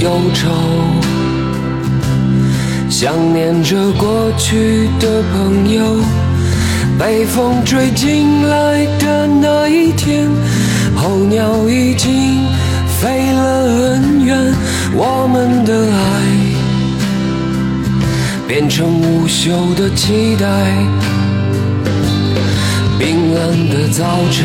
忧愁，想念着过去的朋友。被风吹进来的那一天，候鸟已经飞了很远，我们的爱。变成无休的期待。冰冷的早晨，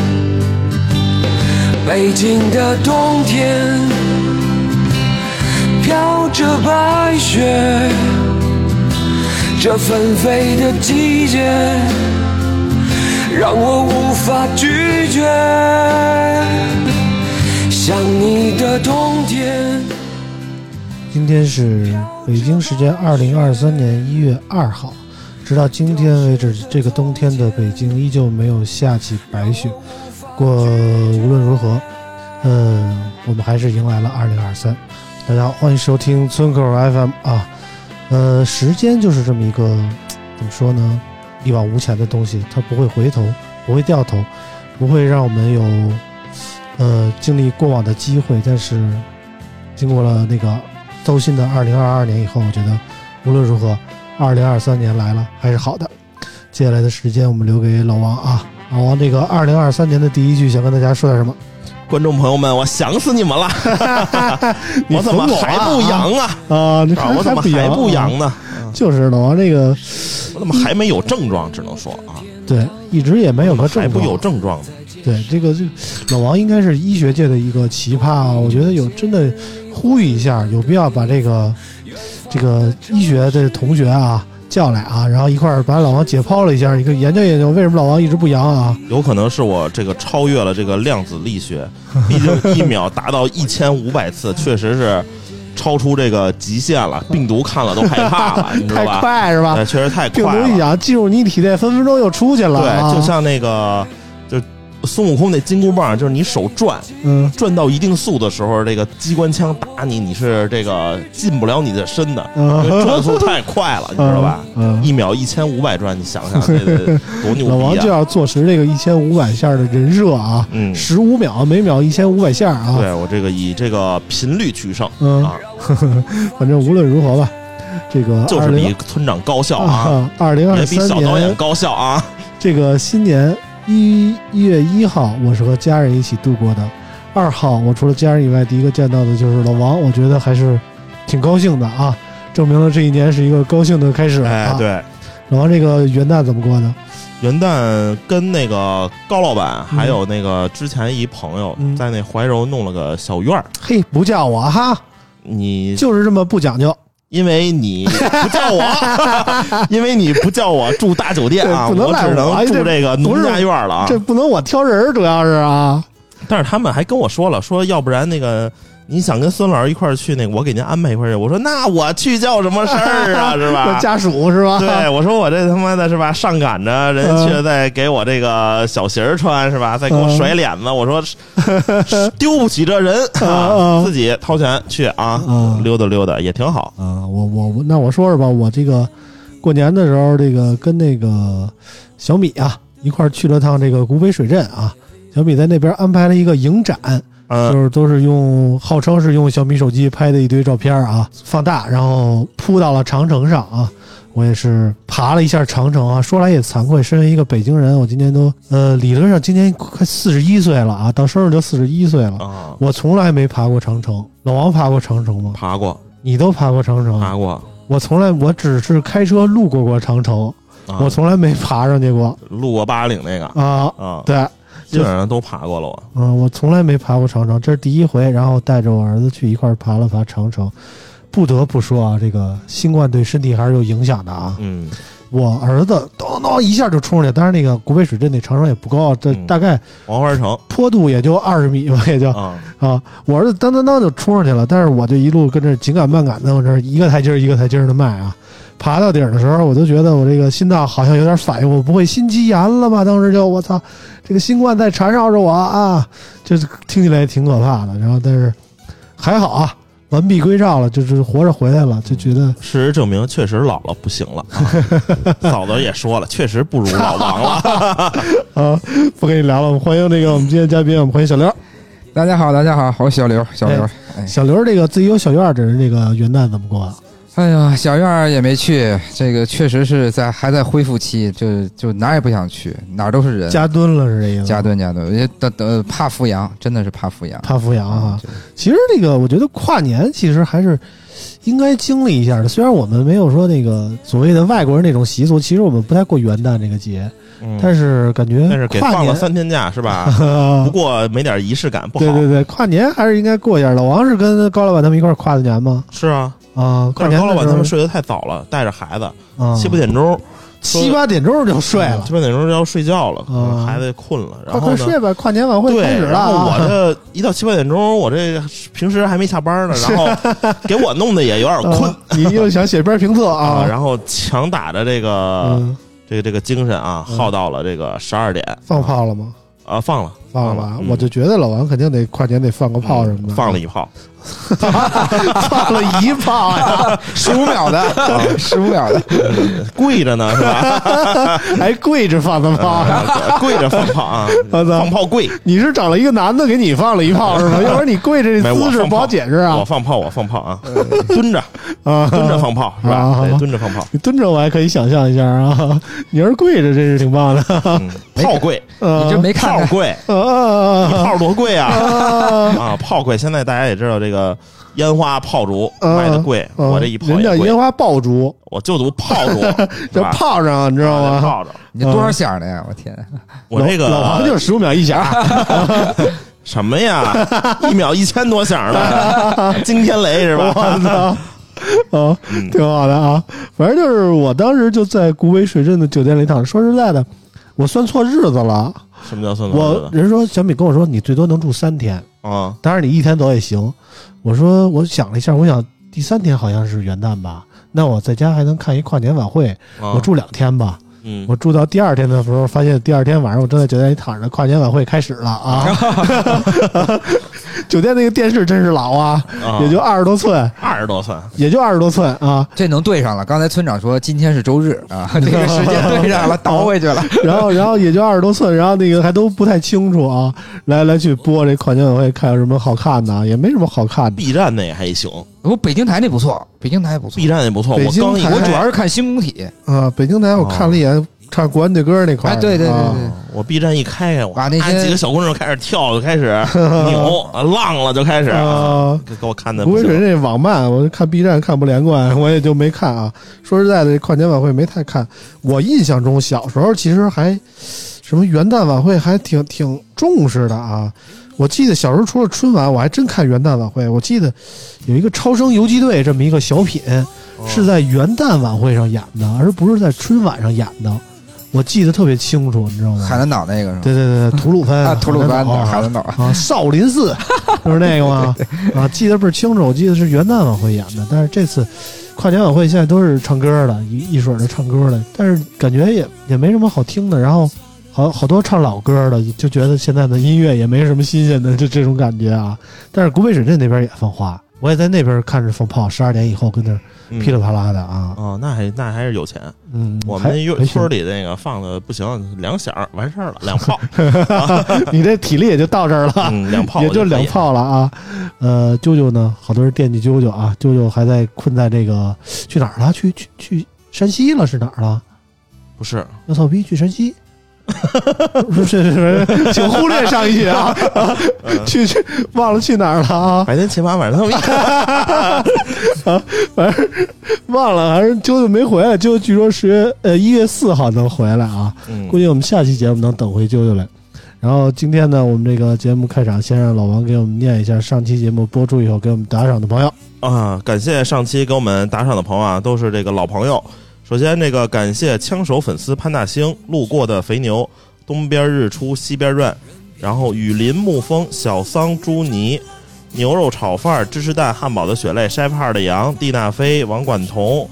北京的冬天，飘着白雪，这纷飞的季节，让我无法拒绝。想你的冬天。今天是北京时间二零二三年一月二号，直到今天为止，这个冬天的北京依旧没有下起白雪。不过无论如何，嗯，我们还是迎来了二零二三。大家好，欢迎收听村口 FM 啊，呃，时间就是这么一个怎么说呢，一往无前的东西，它不会回头，不会掉头，不会让我们有呃经历过往的机会，但是经过了那个。糟心的二零二二年以后，我觉得无论如何，二零二三年来了还是好的。接下来的时间我们留给老王啊，老王这个二零二三年的第一句想跟大家说点什么？观众朋友们，我想死你们了！我怎么还不阳啊？啊，你我怎么还不阳呢？就是老王这个，我怎么还没有症状？只能说啊，对，一直也没有个症状，还不有症状呢。对，这个这老王应该是医学界的一个奇葩啊！我觉得有真的呼吁一下，有必要把这个这个医学的同学啊叫来啊，然后一块儿把老王解剖了一下，一个研究研究为什么老王一直不阳啊？有可能是我这个超越了这个量子力学，毕竟一秒达到一千五百次，确实是超出这个极限了。病毒看了都害怕了，你知道吧？太快是吧？确实太快了。病毒一讲进入你体内，分分钟又出去了。对，就像那个。孙悟空那金箍棒就是你手转，嗯，转到一定速的时候，这个机关枪打你，你是这个进不了你的身的，嗯转速太 快了，你知道吧？嗯一秒一千五百转，你想想 这得多牛逼啊！老王就要坐实这个一千五百下的人设啊，嗯，十五秒每秒一千五百下啊！对我这个以这个频率取胜啊，反正无论如何吧，这个就是比村长高效啊，二零二三年比小导演高效啊，这个新年。一一月一号，我是和家人一起度过的。二号，我除了家人以外，第一个见到的就是老王。我觉得还是挺高兴的啊，证明了这一年是一个高兴的开始。哎，对，老王这个元旦怎么过的？元旦跟那个高老板还有那个之前一朋友在那怀柔弄了个小院儿。嘿，不叫我哈，你就是这么不讲究。因为你不叫我，因为你不叫我住大酒店啊，我只能住这个农家院了啊。这不能我挑人，主要是啊。但是他们还跟我说了，说要不然那个你想跟孙老师一块儿去那个，我给您安排一块儿去。我说那我去叫什么事儿啊，是吧？家属是吧？对，我说我这他妈的是吧？上赶着人家却在给我这个小鞋儿穿是吧？再给我甩脸子，我说 丢不起这人啊，自己掏钱去啊，溜达溜达也挺好啊。我我那我说说吧，我这个过年的时候，这个跟那个小米啊一块儿去了趟这个古北水镇啊。小米在那边安排了一个影展。就是都是用号称是用小米手机拍的一堆照片啊，放大，然后铺到了长城上啊。我也是爬了一下长城啊。说来也惭愧，身为一个北京人，我今年都呃理论上今年快四十一岁了啊，到生日就四十一岁了啊。我从来没爬过长城。老王爬过长城吗？爬过。你都爬过长城？爬过。我从来我只是开车路过过长城，我从来没爬上去过。路过八达岭那个啊啊，对。基本上都爬过了，我嗯，我从来没爬过长城，这是第一回。然后带着我儿子去一块爬了爬长城，不得不说啊，这个新冠对身体还是有影响的啊。嗯，我儿子咚咚一下就冲上去，但是那个古北水镇那长城也不高，这大概黄花城坡度也就二十米吧，也就啊。我儿子当当当就冲上去了，但是我就一路跟着紧赶慢赶的往这一个台阶一个台阶的迈啊。爬到顶的时候，我就觉得我这个心脏好像有点反应，我不会心肌炎了吧？当时就我操，这个新冠在缠绕着我啊，就是听起来挺可怕的。然后但是还好啊，完璧归赵了，就是活着回来了，就觉得事实证明确实老了不行了。嫂子也说了，确实不如老王了啊！不跟你聊了，我们欢迎那个我们今天嘉宾，我们欢迎小刘。大家好，大家好，我是小刘，小刘，小刘这个自己有小院，的人这个元旦怎么过？哎呀，小院儿也没去，这个确实是在还在恢复期，就就哪儿也不想去，哪儿都是人，加蹲了是这意思？加蹲加蹲，也等等怕复阳，真的是怕复阳，怕复阳哈。其实这个我觉得跨年其实还是应该经历一下的，虽然我们没有说那个所谓的外国人那种习俗，其实我们不太过元旦这个节，但是感觉但是给放了三天假是吧？不过没点仪式感不好。对对对，跨年还是应该过一下。老王是跟高老板他们一块跨的年吗？是啊。啊！高老板他们睡得太早了，带着孩子，七八点钟，七八点钟就睡了，七八点钟就要睡觉了，孩子困了，然后快睡吧，跨年晚会开始了。然后我这一到七八点钟，我这平时还没下班呢，然后给我弄得也有点困。你又想写篇评测啊？然后强打着这个这个这个精神啊，耗到了这个十二点。放炮了吗？啊，放了，放了。我就觉得老王肯定得跨年得放个炮什么的。放了一炮。放了一炮呀，十五秒的，十五秒的，跪着呢是吧？还跪着放的炮，跪着放炮啊！放炮跪，你是找了一个男的给你放了一炮是吗？要不然你跪着这姿势不好解释啊！我放炮，我放炮啊，蹲着。啊，蹲着放炮是吧？蹲着放炮，你蹲着我还可以想象一下啊，你要是跪着，真是挺棒的。炮跪，你这没看炮贵，炮多贵啊！啊，炮贵，现在大家也知道这。个烟花炮竹卖的贵，我这一炮人叫烟花爆竹，我就读炮竹，就炮仗，你知道吗？炮仗，你多少响的呀？我天，我这个老王就十五秒一响，什么呀？一秒一千多响的 惊天雷是吧？我操，啊，挺好的啊。反正就是我当时就在古北水镇的酒店里躺着。说实在的，我算错日子了。什么叫算？我人说小米跟我说，你最多能住三天。啊，当然你一天走也行。我说，我想了一下，我想第三天好像是元旦吧，那我在家还能看一跨年晚会，我住两天吧。嗯，我住到第二天的时候，发现第二天晚上我正在酒店里躺着，跨年晚会开始了啊！酒店那个电视真是老啊，也就二十多寸，二十多寸，也就二十多寸啊！这能对上了。刚才村长说今天是周日啊，这个时间对上了，倒回去了。然后，然后也就二十多寸，然后那个还都不太清楚啊。来来去播这跨年晚会，看有什么好看的，也没什么好看的。B 站那也还行，我北京台那不错，北京台不错，B 站也不错。北京台我主要是看星空体啊，北京台我看了一眼。唱国安队歌那块，对对对对，我 B 站一开开，我把那些几个小姑娘开始跳，就开始扭 浪了，就开始啊，给我看的。不会是那网慢，我看 B 站看不连贯，我也就没看啊。说实在的，跨年晚会没太看。我印象中小时候其实还什么元旦晚会还挺挺重视的啊。我记得小时候除了春晚，我还真看元旦晚会。我记得有一个超生游击队这么一个小品，是在元旦晚会上演的，而不是在春晚上演的。我记得特别清楚，你知道吗？海南岛那个是吧？对对对，对 吐鲁番啊，吐鲁番的海海南岛，啊，少林寺 就是那个吗？啊，记得倍儿清楚，我记得是元旦晚会演的，但是这次跨年晚会现在都是唱歌的，一一水儿的唱歌的，但是感觉也也没什么好听的，然后好好多唱老歌的，就觉得现在的音乐也没什么新鲜的，就这种感觉啊。但是古北水镇那边也放花，我也在那边看着放炮，十二点以后跟那噼里啪啦的啊，哦，那还那还是有钱。嗯，我们村里那个放的不行，两响完事儿了，两炮 你这体力也就到这儿了。嗯，两炮也就两炮了啊。呃，舅舅呢，好多人惦记舅舅啊，舅舅还在困在这个去哪儿了？去去去山西了？是哪儿了？不是，要草逼去山西？不是不是，请忽略上一句啊，嗯去去忘了去哪儿了啊？白天骑马，晚上他们 忘了，反正啾啾没回来。啾啾据说十月呃一月四号能回来啊，嗯估计我们下期节目能等回啾啾来。然后今天呢，我们这个节目开场，先让老王给我们念一下上期节目播出以后给我们打赏的朋友。啊，感谢上期给我们打赏的朋友啊，都是这个老朋友。首先，这个感谢枪手粉丝潘大星、路过的肥牛、东边日出西边转，然后雨林沐风、小桑朱尼、牛肉炒饭、芝士蛋汉堡的血泪、筛帕的羊、蒂娜菲、王管彤，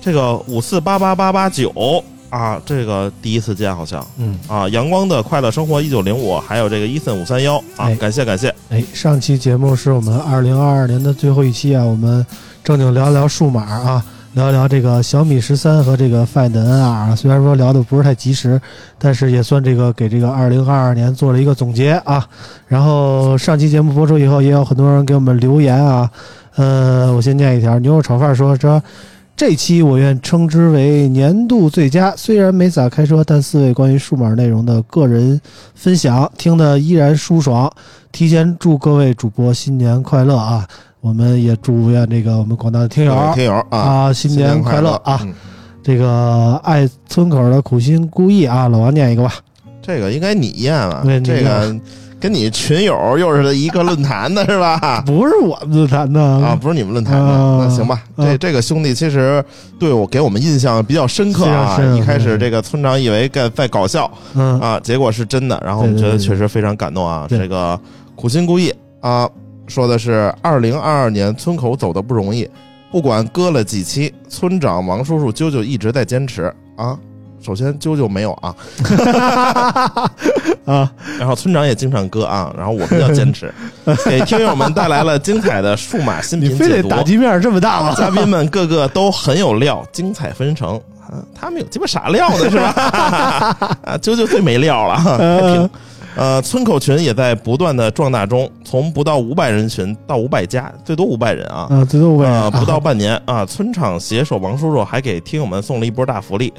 这个五四八八八八九啊，这个第一次见好像。嗯，啊，阳光的快乐生活一九零五，还有这个伊森五三幺啊哎，感谢感谢，哎，上期节目是我们二零二二年的最后一期啊，我们正经聊一聊数码啊，聊一聊这个小米十三和这个 Find N 啊。虽然说聊的不是太及时，但是也算这个给这个二零二二年做了一个总结啊。然后上期节目播出以后，也有很多人给我们留言啊。呃，我先念一条，牛肉炒饭说说。这期我愿称之为年度最佳，虽然没咋开车，但四位关于数码内容的个人分享听得依然舒爽。提前祝各位主播新年快乐啊！我们也祝愿这个我们广大的听友听友啊，啊新年快乐啊！嗯这个爱村口的苦心孤诣啊，老王念一个吧。这个应该你念了这个跟你群友又是一个论坛的 是吧？不是我们论坛的啊，不是你们论坛的，啊那行吧。啊这这个兄弟其实对我给我们印象比较深刻啊一开始嗯这个村长以为在在搞笑嗯啊，结果是真的，然后我们觉得确实非常感动啊。这个苦心孤诣啊，说的是二零二二年村口走的不容易，不管割了几期，村长王叔叔啾啾一直在坚持啊。首先，啾啾没有啊，啊，然后村长也经常割啊，然后我们要坚持，给听友们带来了精彩的数码新你非得品解读。打击面这么大吗？嘉宾们个个都很有料，精彩纷呈。啊，他们有鸡巴啥料呢？是吧？啊，啾啾最没料了，太平。呃，村口群也在不断的壮大中，从不到五百人群到五百家，最多五百人啊。啊，最多五百啊，人，不到半年啊，村场携手王叔叔还给听友们送了一波大福利，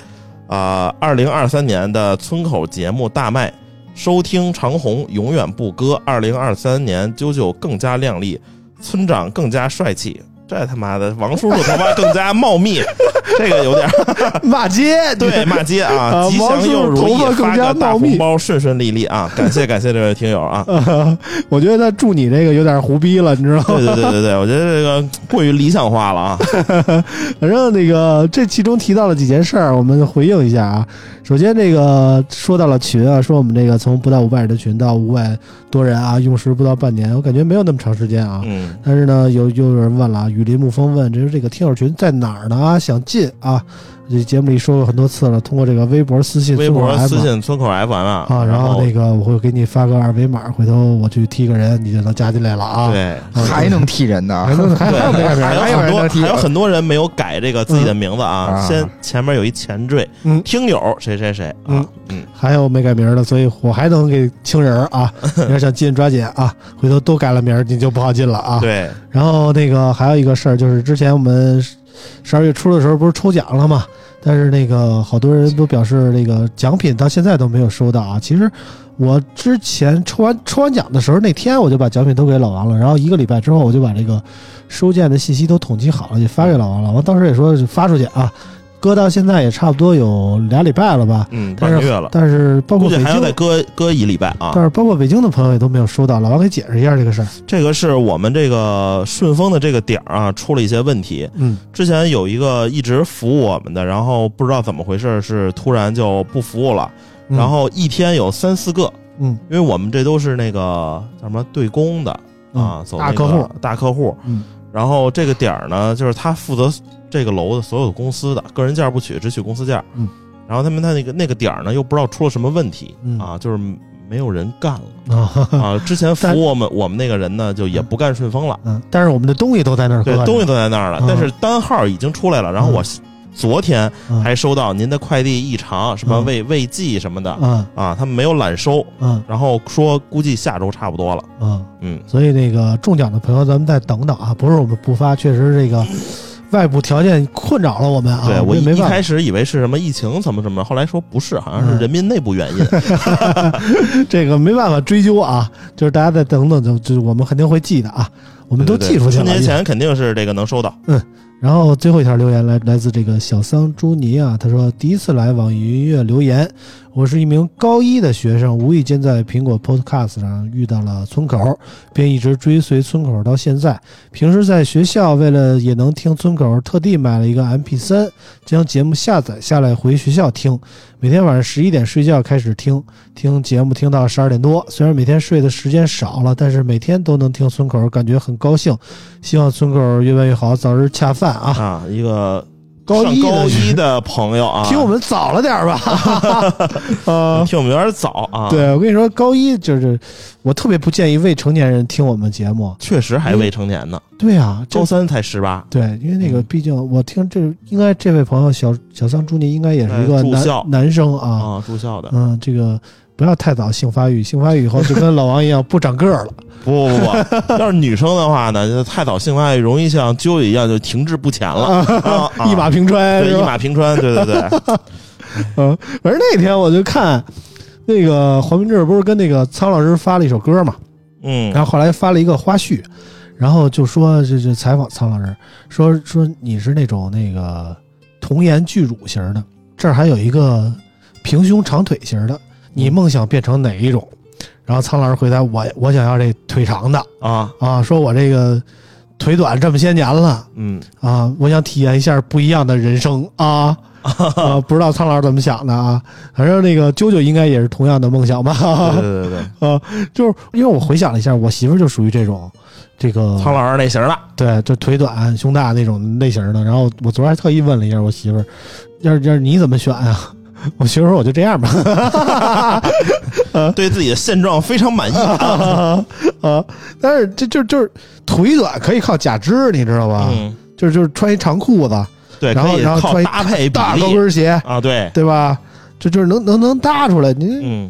啊，二零二三年的村口节目大卖，收听长虹永远不割。二零二三年啾啾更加靓丽，村长更加帅气，这他妈的王叔叔头发更加茂密，这个有点 骂街，对骂街啊，啊吉祥又如意发，个大红包，顺顺利利啊！感谢感谢这位听友啊，啊，我觉得他祝你这个有点胡逼了，你知道吗？对对对对 对，我觉得这个过于理想化了啊，反正那个这其中提到了几件事儿，我们回应一下啊。首先，这个说到了群啊，说我们这个从不到五百人的群到五百多人啊，用时不到半年，我感觉没有那么长时间啊。嗯。但是呢，有又有人问了啊，雨林沐风问，这是这个听友群在哪儿呢？啊，想进啊，这节目里说过很多次了，通过这个微博私信、微博私信村口 FM 啊，啊，然后后那个我会给你发个二维码，回头我去踢个人，你就能加进来了啊。对。啊，还能踢人呢还？能 还还有改名还有？很多还有人能还有很多人没有改这个自己的名字啊，嗯先前面有一前缀，嗯听友谁谁谁啊嗯，嗯，还有没改名儿的，所以我还能给清人儿啊。你要想进抓紧啊，回头都改了名儿，你就不好进了啊。对，然后那个还有一个事儿，就是之前我们十二月初的时候不是抽奖了嘛？但是那个好多人都表示那个奖品到现在都没有收到啊。其实我之前抽完抽完奖的时候，那天我就把奖品都给老王了，然后一个礼拜之后我就把这个收件的信息都统计好了，也发给老王。老王当时也说发出去啊。搁到现在也差不多有俩礼拜了吧。嗯，半个月了，但是包括北估计还要再，搁搁一礼拜啊。但是包括北京的朋友也都没有收到。老王给解释一下这个事儿。这个是我们这个顺丰的这个点儿啊出了一些问题。嗯之前有一个一直服务我们的，然后不知道怎么回事，是突然就不服务了。嗯然后一天有三四个，嗯因为我们这都是那个叫什么对公的啊，嗯走那个大客户大客户。嗯然后这个点儿呢，就是他负责这个楼的所有公司的，个人件儿不取，只取公司件儿。嗯。然后他们他那个那个点儿呢，又不知道出了什么问题、嗯啊，就是没有人干了啊啊。之前 服务我们我们那个人呢，就也不干顺丰了，嗯，但是我们的东西都在那儿对东西都在那儿了，嗯但是单号已经出来了。然后我昨天嗯还收到您的快递异常，什么嗯未未寄什么的嗯啊，他们没有揽收，嗯然后说估计下周差不多了。嗯，嗯，所以那个中奖的朋友，咱们再等等啊，不是我们不发，确实这个 外部条件困扰了我们啊，对我一开始以为是什么疫情怎么怎么，后来说不是，好像是嗯人民内部原因。这个没办法追究啊，就是大家再等等，就就我们肯定会记的啊，我们都对对记出去了。春节前肯定是这个能收到。然后最后一条留言来来自这个小桑朱尼啊，他说第一次来网易云音乐留言，我是一名高一的学生，无意间在苹果 Podcast 上遇到了村口，便一直追随村口到现在。平时在学校为了也能听村口，特地买了一个 MP 3将节目下载下来回学校听。每天晚上十一点睡觉开始听，听节目听到十二点多。虽然每天睡的时间少了，但是每天都能听村口，感觉很高兴。希望村口越办越好，早日恰饭啊！啊，一个高一的高一的朋友啊，听我们早了点儿吧。啊，听我们有点早啊。，对我跟你说，高一就是我特别不建议未成年人听我们节目。确实还未成年呢，对啊，高三才十八。对，因为那个嗯毕竟我听这应该这位朋友小小桑朱尼应该也是一个男男生啊。啊，住校的。嗯，这个不要太早性发育，性发育以后就跟老王一样不长个儿了。不不不，要是女生的话呢，就太早性发育容易像啾一样就停滞不前了，啊啊 一马平川，对一马平川，对对对，嗯，反正那天我就看那个黄明志不是跟那个苍老师发了一首歌嘛，嗯。然后后来发了一个花絮，然后就说这这采访苍老师说说你是那种那个童颜巨乳型的，这儿还有一个平胸长腿型的，你梦想变成哪一种？然后苍老师回答我我想要这腿长的啊，啊，说我这个腿短这么些年了嗯，啊，我想体验一下不一样的人生啊。啊，不知道苍老师怎么想的啊？反正那个啾啾应该也是同样的梦想吧？对对对对，啊，就是因为我回想了一下，我媳妇儿就属于这种，这个苍老师类型的，对，就腿短胸大那种类型的。然后我昨儿还特意问了一下我媳妇儿，要是要是你怎么选呀、我媳妇说我就这样吧。对自己的现状非常满意啊。啊，但是这就就是腿短可以靠假肢，你知道吧？嗯，就是就是穿一长裤子，对，然后然后穿搭配比大高跟鞋，啊，对，对吧？这就是能能能搭出来，您嗯，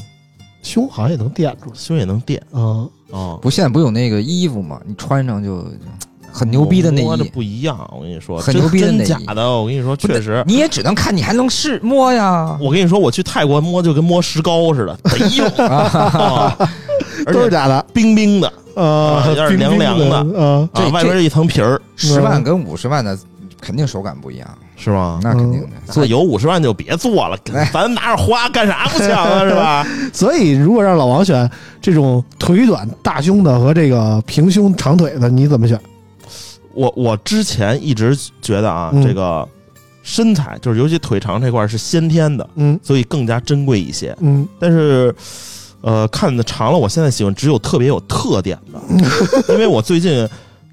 胸好像也能垫住。胸也能垫啊，啊。不，现在不有那个衣服吗？你穿上就就很牛逼的内摸着衣，不一样，我跟你说，很真牛逼的内衣真假的，我跟你说，确实。你也只能看，你还能试摸呀。我跟你说，我去泰国摸就跟摸石膏似的，贼硬啊，而且都是假的冰冰的啊，有点凉凉的啊。外边一层皮儿，十万跟五十万的肯定手感不一样，是吗？那肯定的。那做有五十万就别做了，哎咱拿着花干啥不强啊？是吧？所以，如果让老王选这种腿短大胸的和这个平胸长腿的，你怎么选？我我之前一直觉得啊，嗯这个身材就是尤其腿长这块儿是先天的，嗯所以更加珍贵一些。嗯但是，呃，看的长了，我现在喜欢只有特别有特点的，因为我最近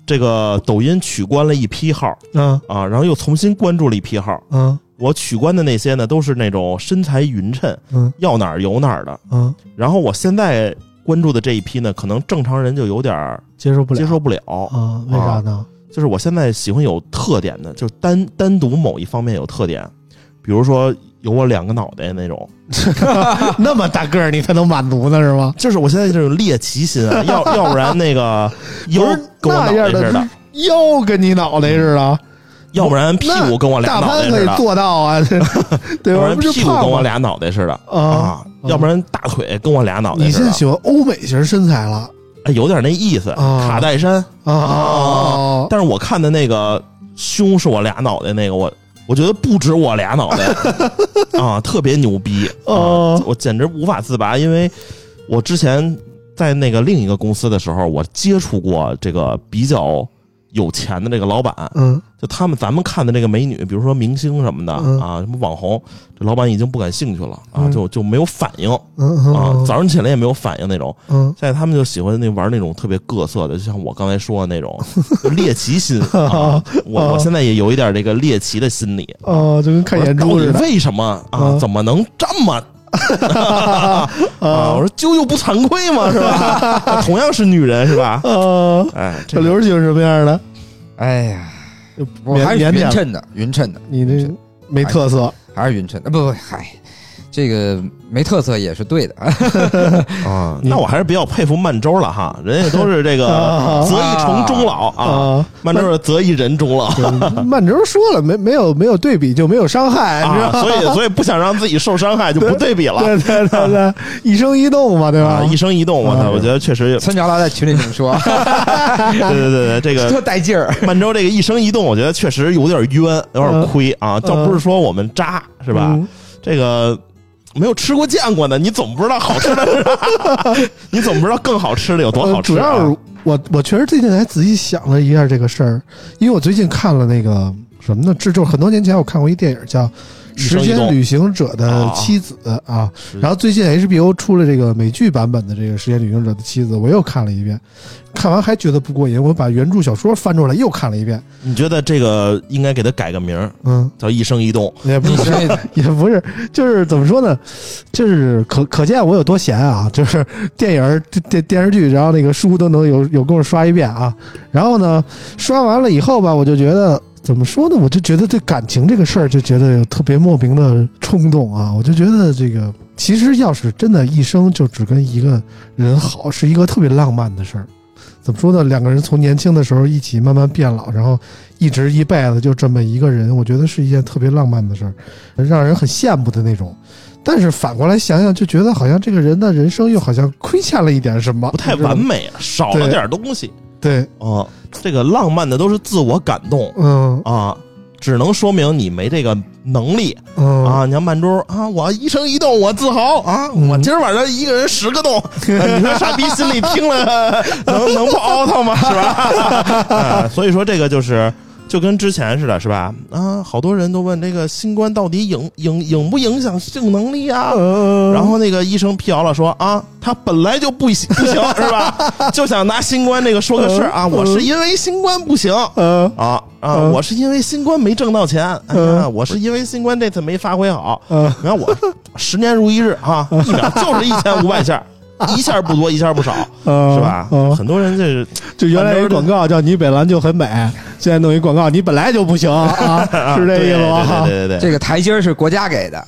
这个抖音取关了一批号嗯啊，然后又重新关注了一批号。嗯我取关的那些呢，都是那种身材匀称，嗯要哪儿有哪儿的。嗯，然后我现在关注的这一批呢，可能正常人就有点儿接受不了，接受不了。啊？为啥呢？就是我现在喜欢有特点的，就是单单独某一方面有特点，比如说有我两个脑袋那种，那么大个儿你才能满足呢是吗？就是我现在这种猎奇心啊，要要不然那个 腰跟我脑袋似的，腰跟你脑袋似的，要不然屁股跟我俩脑袋似的，做到啊，对吧？要不然屁股？跟我俩脑袋似的。啊啊，要不然大腿跟我俩脑袋似的，你现在喜欢欧美型身材了。哎，有点那意思，啊卡戴珊。啊啊！但是我看的那个胸是我俩脑袋那个，我我觉得不止我俩脑袋啊，特别牛逼啊哦！我简直无法自拔，因为我之前在那个另一个公司的时候，我接触过这个比较有钱的这个老板，嗯就他们咱们看的这个美女，比如说明星什么的嗯啊，什么网红，这老板已经不感兴趣了啊，嗯就就没有反应嗯啊，嗯早上起来也没有反应那种。嗯现在他们就喜欢那玩那种特别各色的，就像我刚才说的那种就 猎奇心 啊。我我现在也有一点这个猎奇的心理。啊，就跟看我说眼珠似的。到底为什么啊？嗯怎么能这么？啊！我说舅舅不惭愧吗？是吧？同样是女人是吧？嗯，哎，这刘喜欢什么样的？哎呀，就我还是匀称的，匀称的，你这没特色。还是匀称的。不不，嗨，这个没特色也是对的。啊，你那我还是比较佩服曼周了哈，人家都是这个 啊择一城终老啊，啊，曼周是择一人终老曼周说了，没没有没有对比就没有伤害，你知道啊，吗？所以所以不想让自己受伤害，就不对比了对对对对，一生一动嘛，对吧啊，？一生一动，我我觉得确实，村长拉在群里这么说，对对对对，这个特带劲儿。曼周这个一生一动，我觉得确实有点冤，有点亏啊。倒不是说我们渣是吧？嗯这个没有吃过见过的，你总不知道好吃的是啥，你总不知道更好吃的有多好吃、啊。呃主要是我我确实最近还仔细想了一下这个事儿，因为我最近看了那个什么呢？这就是很多年前我看过一电影叫《时间旅行者的妻子》啊，然后最近 HBO 出了这个美剧版本的这个《时间旅行者的妻子》，我又看了一遍，看完还觉得不过瘾，我把原著小说翻出来又看了一遍，你觉得这个应该给它改个名儿，嗯，叫 一生一动？也不是也不是，就是怎么说呢？就是可可见我有多闲啊！就是电影电电视剧，然后那个书都能有有功夫刷一遍啊。然后呢，刷完了以后吧，我就觉得怎么说呢？我就觉得对感情这个事儿，就觉得有特别莫名的冲动啊！我就觉得这个其实要是真的一生就只跟一个人好，是一个特别浪漫的事儿。怎么说呢？两个人从年轻的时候一起慢慢变老，然后一直一辈子就这么一个人，我觉得是一件特别浪漫的事儿，让人很羡慕的那种。但是反过来想想，就觉得好像这个人的人生又好像亏欠了一点什么，不太。完美啊，少了点东西对，啊。这个浪漫的都是自我感动嗯啊，只能说明你没这个能力嗯啊。你像曼珠啊，我一生一动，我自豪啊，嗯我今儿晚上一个人十个洞，啊你说傻逼心里听了能 能不凹他吗？是吧？啊，所以说这个就是。就跟之前似的，是吧？啊，好多人都问这个新冠到底影影影不影响性能力啊？嗯，然后那个医生辟谣了，说啊，他本来就不行不行，是吧？就想拿新冠这个说个事儿啊，我是因为新冠不行呃啊啊，嗯我是因为新冠没挣到钱，哎呀，我是因为新冠这次没发挥好。呃你看我十年如一日啊，一秒就是一千五百下，一下不多，一下不少，呃是吧？嗯很多人这是就原来有一广告叫“你本来就很美”，现在弄一广告“你本来就不行”啊，是这意思吗？对对对对对 这个台阶儿是国家给的，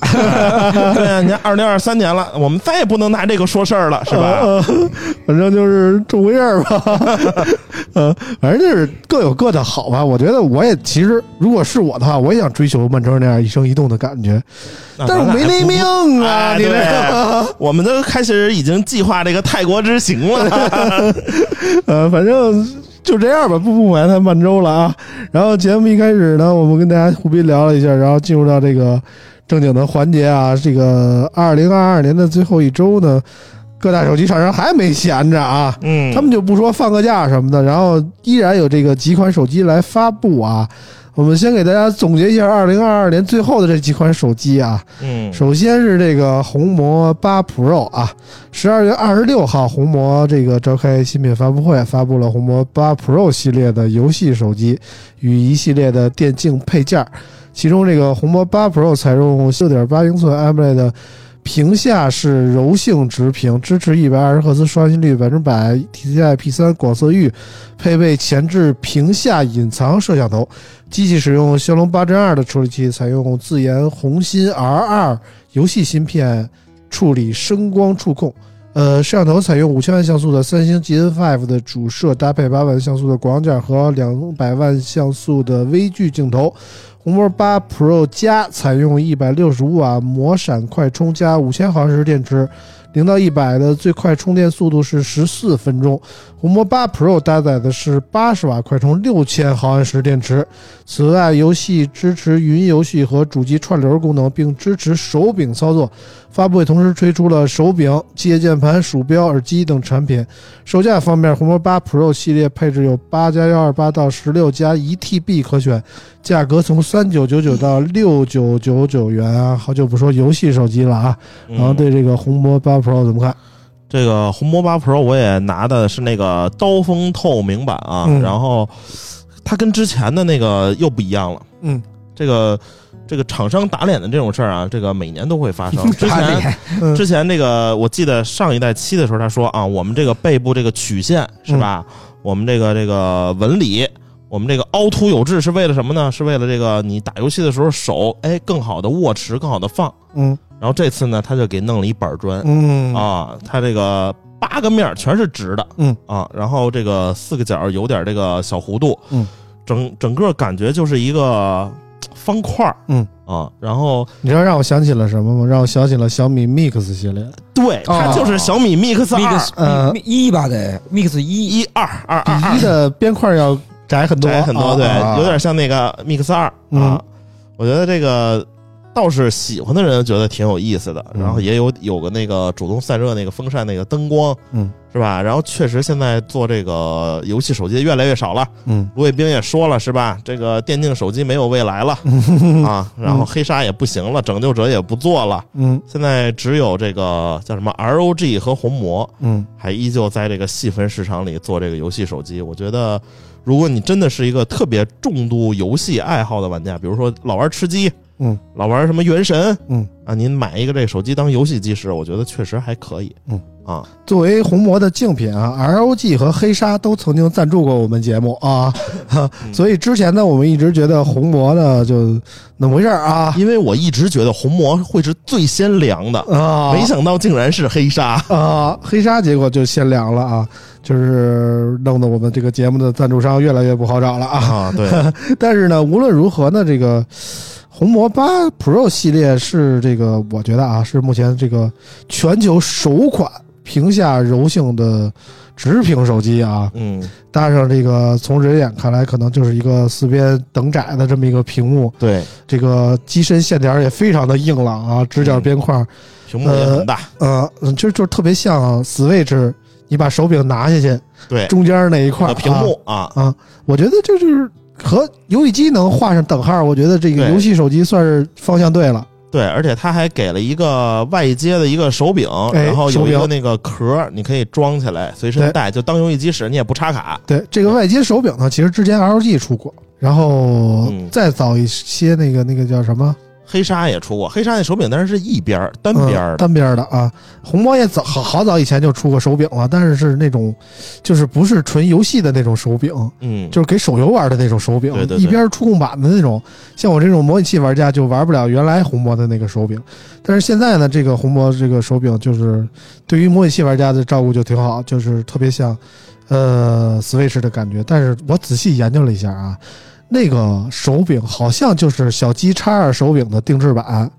对啊！你看二零二三年了，我们再也不能拿这个说事儿了，是吧？呃，反正就是这么回事儿吧。呃，反正就是各有各的好吧。我觉得我也其实，如果是我的话，我也想追求曼城那样一生一动的感觉，但是我没那命啊，哎你这对我们都开始已经计划这个泰国之行了。呃，反正就这样吧，不不埋汰曼州了啊。然后节目一开始呢，我们跟大家胡斌聊了一下，然后进入到这个正经的环节啊。这个二零二二年的最后一周呢，各大手机厂商还没闲着啊。嗯他们就不说放个假什么的，然后依然有这个几款手机来发布啊。我们先给大家总结一下二零二二年最后的这几款手机啊。嗯首先是这个红魔八 Pro 啊，十二月二十六号，红魔这个召开新品发布会，发布了红魔八 Pro 系列的游戏手机与一系列的电竞配件儿。其中这个红魔八 Pro 采用六点八英寸 AMOLED 的屏下是柔性直屏，支持一百二十赫兹刷新率，百分之百 TCI P 三广色域，配备前置屏下隐藏摄像头。机器使用骁龙八 Gen 二的处理器，采用自研红心 R 二游戏芯片处理声光触控。呃，摄像头采用五千万像素的三星 GN5 的主摄，搭配八万像素的广角和两百万像素的微距镜头。红魔八 Pro 加采用一百六十五瓦魔闪快充加五千毫安时电池，零到一百的最快充电速度是十四分钟。红魔八 Pro 搭载的是八十瓦快充六千毫安时电池。此外，游戏支持云游戏和主机串流功能，并支持手柄操作。发布会同时推出了手柄、机械键盘、鼠标、耳机等产品。售价方面，红魔八 Pro 系列配置有八加幺二八到十六加一 TB 可选，价格从三九九九到六九九九元啊。好久不说游戏手机了啊，然后对这个红魔八 Pro 怎么看？这个红魔八 Pro 我也拿的是那个刀锋透明版啊，嗯然后它跟之前的那个又不一样了。嗯，这个这个厂商打脸的这种事儿啊，这个每年都会发生。之前嗯之前这个我记得上一代七的时候，他说啊，我们这个背部这个曲线是吧？我们这个这个纹理。我们这个凹凸有致是为了什么呢？是为了这个你打游戏的时候手哎更好的握持，更好的放。嗯然后这次呢，他就给弄了一板砖，嗯啊，他这个八个面儿全是直的，嗯啊，然后这个四个角有点这个小弧度，嗯，整整个感觉就是一个方块儿，嗯。啊，然后你知道让我想起了什么吗？让我想起了小米 Mix 系列。对，它哦就是小米 Mix 二。Mix 呃一吧得 Mix 一。一二二二一的边块要窄很多，窄很多，啊对，啊。有点像那个 Mix 二。嗯。啊，我觉得这个。倒是喜欢的人觉得挺有意思的，嗯。然后也有有个那个主动散热那个风扇那个灯光，嗯。是吧？然后确实现在做这个游戏手机越来越少了，嗯。卢伟冰也说了是吧？这个电竞手机没有未来了。啊，然后黑鲨也不行了，拯救者也不做了，嗯。现在只有这个叫什么 ROG 和红魔嗯。还依旧在这个细分市场里做这个游戏手机。我觉得，如果你真的是一个特别重度游戏爱好的玩家，比如说老玩吃鸡，嗯，老玩什么原神，嗯。啊，您买一个这个手机当游戏机使，我觉得确实还可以，嗯。啊，作为红魔的竞品啊，ROG 和黑鲨都曾经赞助过我们节目啊，哈所以之前呢，我们一直觉得红魔呢就那么回事儿啊。因为我一直觉得红魔会是最先凉的，啊，没想到竟然是黑鲨。啊，黑鲨结果就先凉了啊，就是弄得我们这个节目的赞助商越来越不好找了啊。啊，对，但是呢，无论如何呢，这个红魔八 Pro 系列是这个，我觉得啊，是目前这个全球首款屏下柔性的直屏手机啊。嗯，搭上这个，从人眼看来，可能就是一个四边等窄的这么一个屏幕，对，这个机身线条也非常的硬朗啊，直角边框，屏幕也很大，呃，就就特别像 Switch，你把手柄拿下去，对，中间那一块屏幕啊，啊。啊，我觉得就是和游戏机能画上等号，我觉得这个游戏手机算是方向对了。对，而且它还给了一个外接的一个手柄，哎然后有一个那个壳，你可以装起来随身带，就当游戏机使，你也不插卡。对这个外接手柄呢，其实之前 LG 出过，然后嗯再早一些那个那个叫什么黑鲨也出过，黑鲨那手柄但是是一边儿单嗯边单边的啊。红魔也早好好早以前就出过手柄了，但是是那种就是不是纯游戏的那种手柄，嗯，就是给手游玩的那种手柄，对对对一边触控板的那种。像我这种模拟器玩家就玩不了原来红魔的那个手柄，但是现在呢，这个红魔这个手柄就是对于模拟器玩家的照顾就挺好，就是特别像呃 Switch 的感觉。但是我仔细研究了一下啊，那个手柄好像就是小鸡叉二手柄的定制版。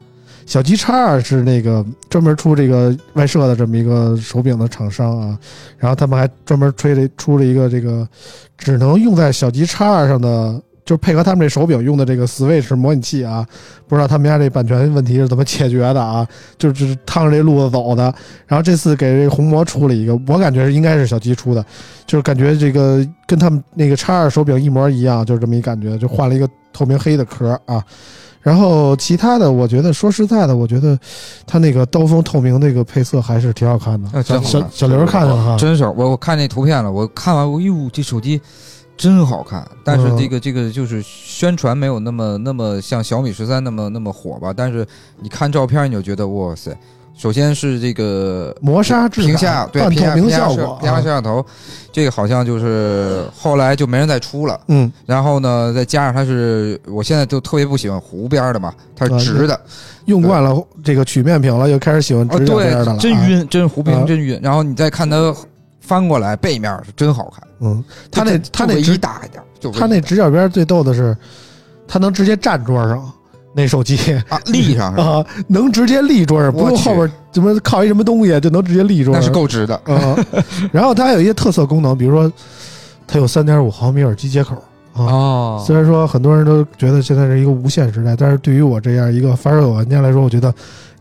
小鸡叉二是那个专门出这个外设的这么一个手柄的厂商啊，然后他们还专门吹了出了一个这个只能用在小鸡叉二上的，就是配合他们这手柄用的这个 Switch 模拟器啊，不知道他们家这版权问题是怎么解决的啊？就是趟着这路子走的。然后这次给这红魔出了一个，我感觉应该是小鸡出的，就是感觉这个跟他们那个叉二手柄一模一样，就是这么一感觉，就换了一个透明黑的壳啊。然后其他的，我觉得说实在的，我觉得它那个刀锋透明那个配色还是挺好看的。小小刘儿看见了哈，真是我我看那图片了，我看完我哟，这手机真好看，但是嗯。这个这个就是宣传没有那么那么像小米十三那么那么火吧，但是你看照片你就觉得哇塞，首先是这个磨砂质感屏下对屏下屏下效果，摄屏下摄啊像头，这个好像就是后来就没人再出了。嗯，然后呢，再加上它是，我现在就特别不喜欢弧边的嘛，它是直的，用惯了这个曲面屏了，又开始喜欢哦，直边的了，对，真啊。晕，真弧啊。屏真晕。然后你再看它翻过来，背面是真好看。嗯，它那它那直大一点，就唯一它那直角边最逗的是，它能直接站桌上，那手机啊，立上？啊，能直接立桌上，不用后边怎么靠一什么东西就能直接立桌上，那是够直的。啊。然后它还有一些特色功能，比如说它有三点五毫米耳机接口啊。哦虽然说很多人都觉得现在是一个无线时代，但是对于我这样一个发烧友玩家来说，我觉得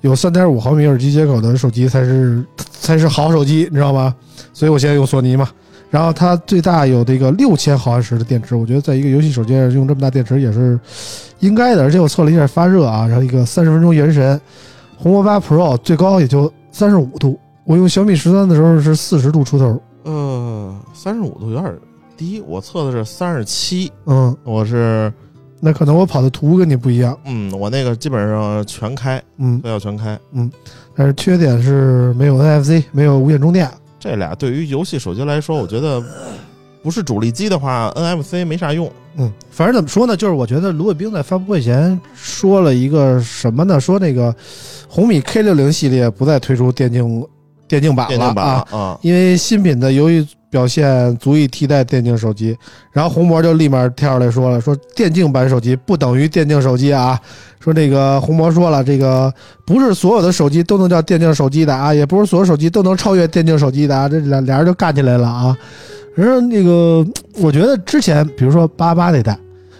有三点五毫米耳机接口的手机才是才是好手机，你知道吗？所以我现在用索尼嘛。然后它最大有这个六千毫安时的电池，我觉得在一个游戏手机上用这么大电池也是应该的。而且我测了一下发热啊，然后一个三十分钟原神，红魔八 Pro 最高也就三十五度，我用小米十三的时候是四十度出头。呃，三十五度有点低，我测的是三十七，嗯，我是那可能我跑的图跟你不一样。嗯，我那个基本上全开，嗯，都要全开。嗯但是缺点是没有 NFC，没有无线充电。这俩对于游戏手机来说，我觉得不是主力机的话，NFC 没啥用。嗯，反正怎么说呢，就是我觉得卢伟冰在发布会前说了一个什么呢？说那个红米 K 六零系列不再推出电竞电竞版电竞版了啊，啊，因为新品的游戏表现足以替代电竞手机。然后红魔就立马跳出来说了，说电竞版手机不等于电竞手机啊。说这个红魔说了，这个不是所有的手机都能叫电竞手机的啊，也不是所有手机都能超越电竞手机的啊。这俩俩人就干起来了啊。然后那个，我觉得之前比如说八八那代，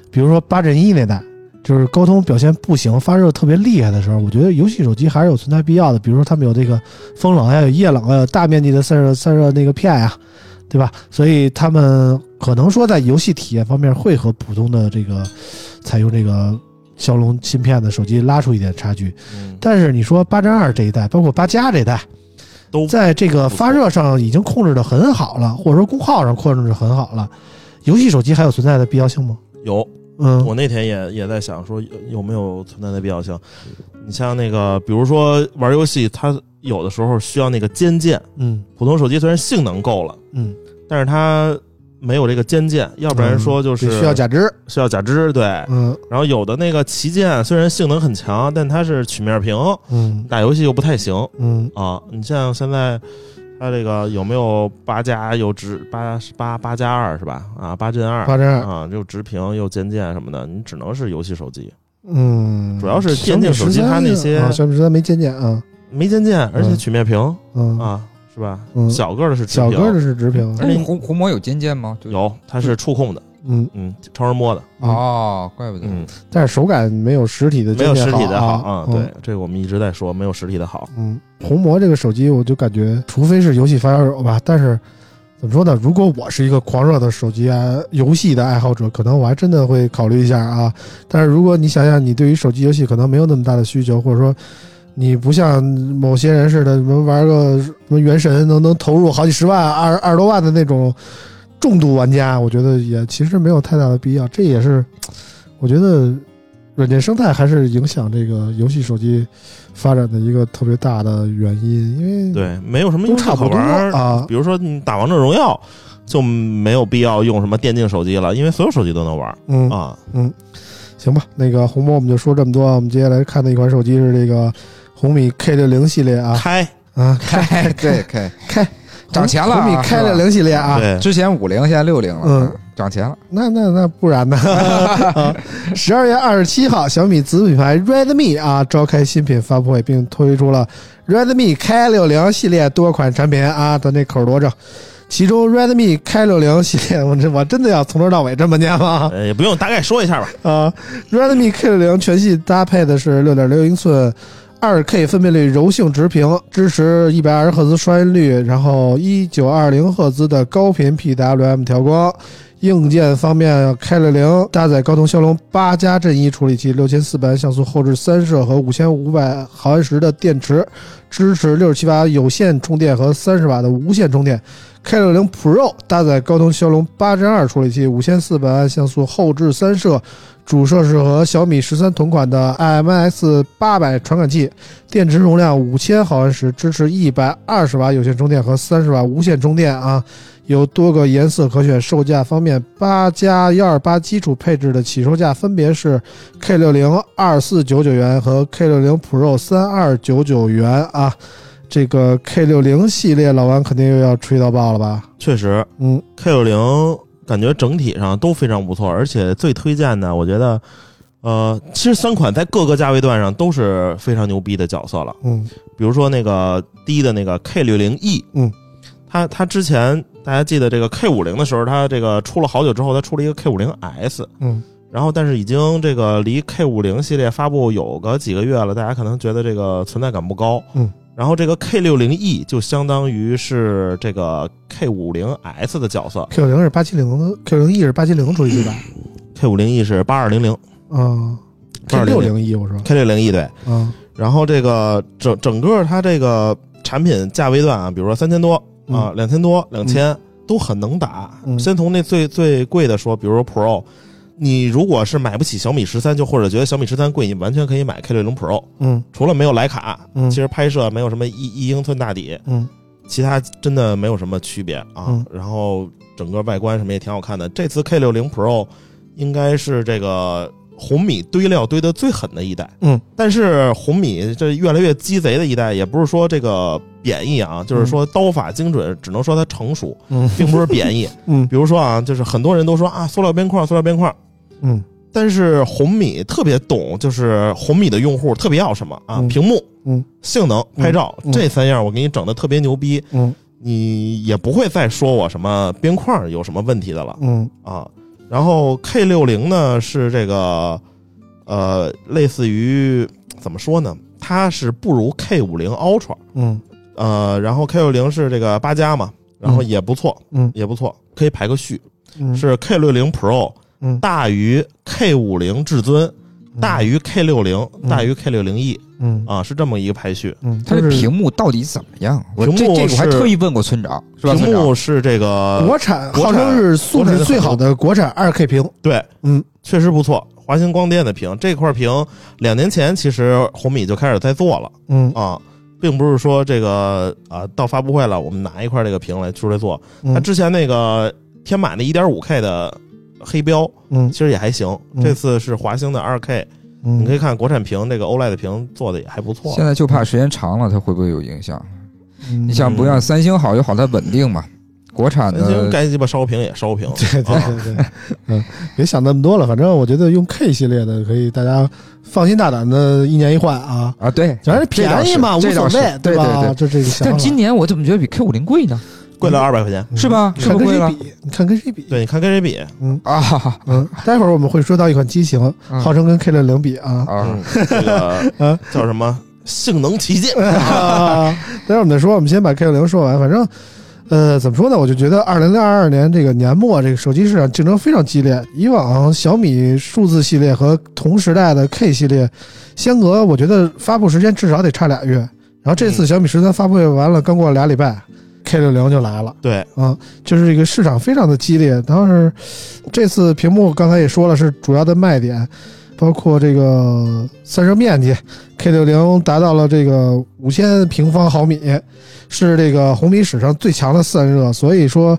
比如说八阵一那代。就是沟通表现不行、发热特别厉害的时候，我觉得游戏手机还是有存在必要的。比如说他们有这个风冷，还有液冷，还有大面积的散热散热那个片呀、对吧？所以他们可能说在游戏体验方面会和普通的这个采用这个骁龙芯片的手机拉出一点差距。嗯，但是你说八针二这一代，包括八加这一代，都在这个发热上已经控制的很好了，或者说功耗上控制的很好了。游戏手机还有存在的必要性吗？有。嗯，我那天也也在想说有有没有存在的必要性。你像那个，比如说玩游戏，它有的时候需要那个肩键，嗯普通手机虽然性能够了，嗯，但是它没有这个肩键，要不然说就是得需要假肢。需要假肢，对。嗯然后有的那个旗舰虽然性能很强，但它是曲面屏，嗯打游戏又不太行嗯啊。你像现在它这个有没有八加有直八八八加二是吧？啊，八进二八进二。啊，又直屏又肩键什么的，你只能是游戏手机，嗯，主要是电竞手机它那些啊小米十三没渐渐啊，没肩键，而且曲面屏嗯啊，是吧？嗯小个儿的是直屏小个儿的是直屏，哎，红红魔有尖键吗？就有，它是触控的，嗯，嗯，超人摸的，哦，怪不得。嗯，但是手感没有实体的没有实体的好啊啊，对，这个我们一直在说，没有实体的好。嗯，红魔这个手机，我就感觉，除非是游戏发烧友吧，但是怎么说呢？如果我是一个狂热的手机啊游戏的爱好者，可能我还真的会考虑一下啊。但是如果你想想，你对于手机游戏可能没有那么大的需求，或者说你不像某些人似的，什么玩个什么原神能能投入好几十万、二二十多万的那种重度玩家，我觉得也其实没有太大的必要。这也是我觉得软件生态还是影响这个游戏手机发展的一个特别大的原因，因为对，没有什么都差不多可玩啊。比如说你打王者荣耀，就没有必要用什么电竞手机了，因为所有手机都能玩嗯啊嗯。行吧，那个红魔我们就说这么多啊。我们接下来看的一款手机是这个红米 K 六零系列啊开，啊，开对开开涨钱了啊红米 K 六零系列啊。对，之前五零，现在六零了，嗯，涨钱了。那那那不然呢？啊，十二月二十七号，小米子品牌 Redmi 啊召开新品发布会，并推出了 Redmi K 六零系列多款产品啊，咱这口多正。其中 Redmi K 六零系列，我这我真的要从头到尾这么念吗？呃，也不用大概说一下吧。啊，Redmi K 六零全系搭配的是六点六英寸。二 K 分辨率柔性直屏，支持一百二十赫兹刷新率，然后一九二零赫兹的高频 PWM 调光。硬件方面，K 六零搭载高通骁龙八加阵一处理器，六千四百万像素后置三摄和五千五百毫安时的电池，支持六十七瓦有线充电和三十瓦的无线充电。K 六零 Pro 搭载高通骁龙八 Gen 二处理器，五千四百万像素后置三摄，主摄是和小米十三同款的 IMX 八百传感器，电池容量五千毫安时，支持一百二十瓦有线充电和三十瓦无线充电啊。有多个颜色可选，售价方面，八加幺二八基础配置的起售价分别是 K 六零二四九九元和 K 六零 Pro 三二九九元啊。这个 K 六零系列，老王肯定又要吹到爆了吧？确实。嗯，K 六零感觉整体上都非常不错，而且最推荐的，我觉得呃，其实三款在各个价位段上都是非常牛逼的角色了。嗯。比如说那个低的那个 K 六零 E，嗯，它它之前大家记得这个 K 五零的时候，它这个出了好久之后，它出了一个 K 五零 S，嗯。然后但是已经这个离 K 五零系列发布有个几个月了，大家可能觉得这个存在感不高，嗯，然后这个 K 六零 E 就相当于是这个 K 五零 S 的角色，Q 零是八七零的，Q 零 E 是八七零处理对吧？，K 五零 E 是八二零零啊，K 六零 E 我说，K 六零 E 对，嗯然后这个整整个它这个产品价位段啊，比如说三千多啊、两千多、两千都很能打。嗯先从那最最贵的说，比如说 Pro，你如果是买不起小米十三，就或者觉得小米十三贵，你完全可以买 K 六零 Pro。嗯除了没有徕卡，嗯其实拍摄没有什么一一英寸大底，嗯其他真的没有什么区别啊。嗯然后整个外观什么也挺好看的。这次 K 六零 Pro 应该是这个红米堆料堆得最狠的一代。嗯，但是红米这越来越鸡贼的一代，也不是说这个贬义啊，就是说刀法精准，只能说它成熟，嗯并不是贬义。嗯比如说啊，就是很多人都说啊，塑料边框，塑料边框。嗯但是红米特别懂，就是红米的用户特别要什么啊？嗯屏幕、嗯性能、拍照、嗯这三样，我给你整的特别牛逼，嗯你也不会再说我什么边框有什么问题的了嗯啊。然后 K 六零呢是这个呃，类似于怎么说呢？它是不如 K 五零 Ultra，嗯。呃，然后 K 六零是这个八加嘛，然后也不错，嗯。也不错，可以排个序，嗯。是 K 六零 Pro 嗯。大于 K 五零至尊，大于 K 六零，嗯大于 K 六零 E 嗯啊，是这么一个排序。嗯，它的屏幕到底怎么样？我屏幕这这个我还特意问过村长，是吧？屏幕是这个国产号称是素质最好的国产二 K 屏，对，嗯，确实不错。华星光电的屏这块屏，两年前其实红米就开始在做了嗯啊，并不是说这个啊到发布会了，我们拿一块这个屏来出来做。它嗯之前那个天马的 1.5K 的黑标，嗯其实也还行。嗯这次是华星的 2K，嗯，你可以看国产屏这个 OLED 屏做的也还不错现。在就怕时间长了，它会不会有影响？嗯你想不像三星好，就好它稳定嘛？国产的该鸡巴烧屏也烧屏，对对对 对，嗯，别想那么多了，反正我觉得用 K 系列的可以，大家放心大胆的一年一换啊，啊，对，反正便宜嘛，无所谓，对吧？对对。就这个。但今年我怎么觉得比 K 五零贵呢？贵了二百块钱。嗯是吧？是看不是贵了跟谁比？你看跟谁比？对，你看跟谁比？嗯啊嗯，待会儿我们会说到一款机型，嗯号称跟 K 六零比啊。啊！嗯，这个 叫什么？性能旗舰。啊，待会儿我们再说，我们先把 K 六零说完。反正，呃，怎么说呢？我就觉得二零二二年这个年末，这个手机市场竞争非常激烈。以往小米数字系列和同时代的 K 系列相隔，我觉得发布时间至少得差俩月。然后这次小米十三发布会完了，刚过了俩礼拜，K 六零就来了。对，啊，就是这个市场非常的激烈。当时这次屏幕刚才也说了是主要的卖点，包括这个散热面积，K 六零达到了这个五千平方毫米，是这个红米史上最强的散热，所以说。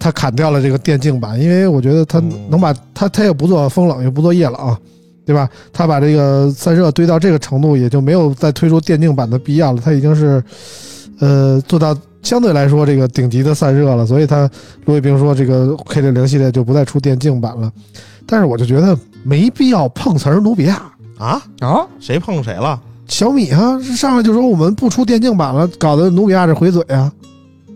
它砍掉了这个电竞版，因为我觉得它嗯能把它它也不做风冷，也不做液冷，对吧？它把这个散热堆到这个程度，也就没有再推出电竞版的必要了。它已经是，呃，做到相对来说这个顶级的散热了，所以它卢伟冰说这个 K 六零系列就不再出电竞版了。但是我就觉得没必要碰瓷儿努比亚，啊，啊，谁碰谁了？小米啊上来就说我们不出电竞版了，搞得努比亚这回嘴啊，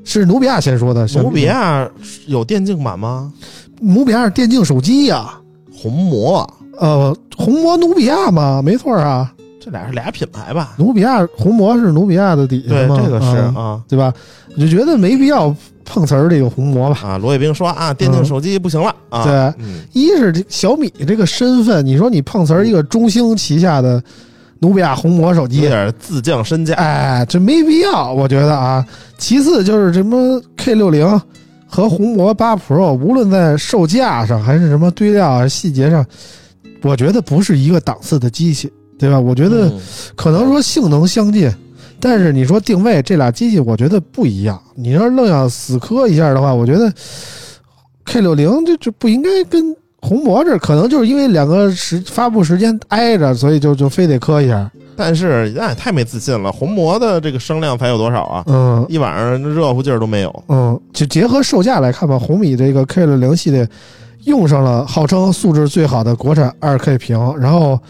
是努比亚先说的。努比亚有电竞版吗？努比亚是电竞手机呀、红魔，呃，红魔努比亚嘛，没错啊，这俩是俩品牌吧？努比亚红魔是努比亚的底下对，这个是啊啊对吧？我就觉得没必要碰瓷儿这个红魔吧。啊！罗伟兵说啊，电竞手机不行了啊。对嗯，一是这小米这个身份，你说你碰瓷儿一个中兴旗下的努比亚红魔手有机，点自降身价。哎，这没必要，我觉得啊。其次就是什么 K 六零和红魔八 Pro，无论在售价上还是什么堆料啊细节上，我觉得不是一个档次的机器，对吧？我觉得嗯可能说性能相近，但是你说定位这俩机器，我觉得不一样。你要愣要死磕一下的话，我觉得 K 六零这这不应该跟红魔这，可能就是因为两个时发布时间挨着，所以就就非得磕一下。但是那也太没自信了，红魔的这个声量才有多少啊？嗯一晚上热乎劲儿都没有。嗯，就结合售价来看吧，红米这个 K 六零系列用上了号称素质最好的国产二 K 屏，然后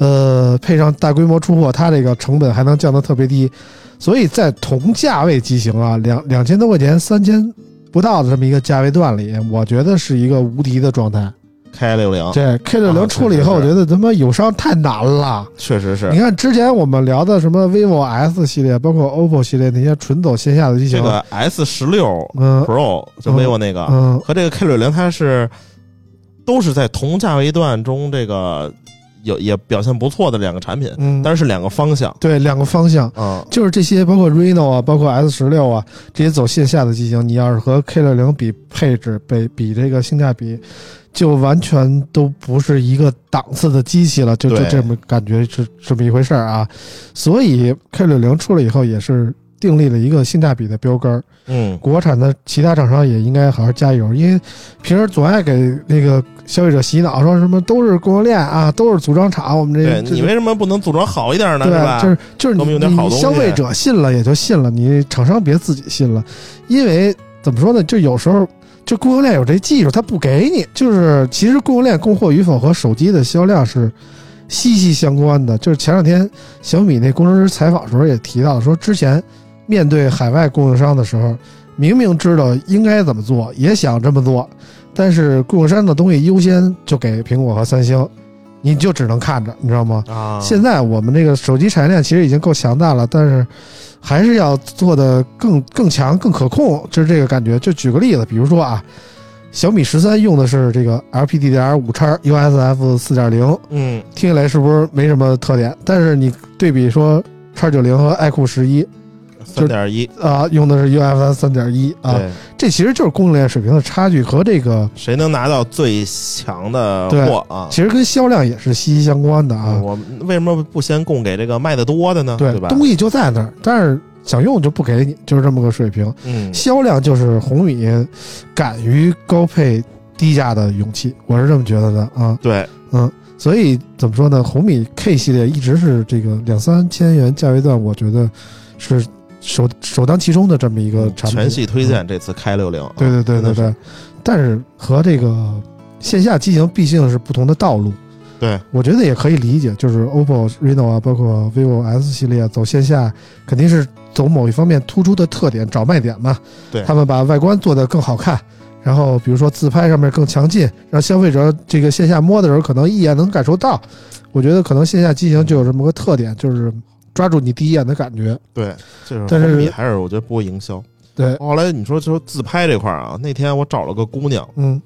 呃配上大规模出货，它这个成本还能降得特别低，所以在同价位机型啊，两两千多块钱、三千不到的这么一个价位段里，我觉得是一个无敌的状态。K 六零对 K 六零出了以后，我觉得他妈友商 太难了。确实是你看之前我们聊的什么 vivo S 系列，包括 OPPO 系列那些纯走线下的机型，这个 S 十六嗯 Pro 就 vivo 那个嗯和这个 K 六零，它是都是在同价位段中这个有也表现不错的两个产品，嗯，但是是两个方向。对两个方向，嗯，就是这些包括 Reno 啊，包括 S 十六啊，这些走线下的机型，你要是和 K 六零比配置，比比这个性价比，就完全都不是一个档次的机器了，就就这么感觉是这么一回事儿啊。所以 K 六零出来以后，也是订立了一个性价比的标杆儿。嗯，国产的其他厂商也应该好好加油，因为平时总爱给那个消费者洗脑，说什么都是供应链啊，都是组装厂，我们这这对你为什么不能组装好一点呢？对吧？就是就是你你消费者信了也就信了，你厂商别自己信了，因为怎么说呢？就有时候就供应链有这技术，他不给你，就是其实供应链供货与否和手机的销量是息息相关的。就是前两天小米那工程师采访时候也提到，说之前面对海外供应商的时候，明明知道应该怎么做，也想这么做，但是供应商的东西优先就给苹果和三星，你就只能看着，你知道吗？啊，现在我们这个手机产业链其实已经够强大了，但是还是要做的更更强、更可控，就是这个感觉。就举个例子，比如说啊，小米十三用的是这个 LPDDR 五叉 USF 四点零，嗯，听起来是不是没什么特点？但是你对比说叉九零和爱酷十一三点一，啊，用的是 UFS 三点一啊，这其实就是供应链水平的差距和这个谁能拿到最强的货啊？其实跟销量也是息息相关的啊。我们为什么不先供给这个卖的多的呢？对，对吧？东西就在那儿，但是想用就不给你，就是这么个水平。嗯，销量就是红米敢于高配低价的勇气，我是这么觉得的啊。对，嗯，所以怎么说呢？红米 K 系列一直是这个两三千元价位段，我觉得是首首当其冲的这么一个产品。全系推荐嗯这次开六零，对对对对对，但是和这个线下机型毕竟是不同的道路。对，我觉得也可以理解，就是 OPPO Reno 啊，包括 vivo S 系列走线下，肯定是走某一方面突出的特点，找卖点嘛。对他们把外观做得更好看，然后比如说自拍上面更强劲，让消费者这个线下摸的时候可能一眼能感受到。我觉得可能线下机型就有这么个特点，就是抓住你第一眼的感觉。对，就是但是你还是我觉得不会营销。对，后来你说说自拍这块儿啊，那天我找了个姑娘，嗯。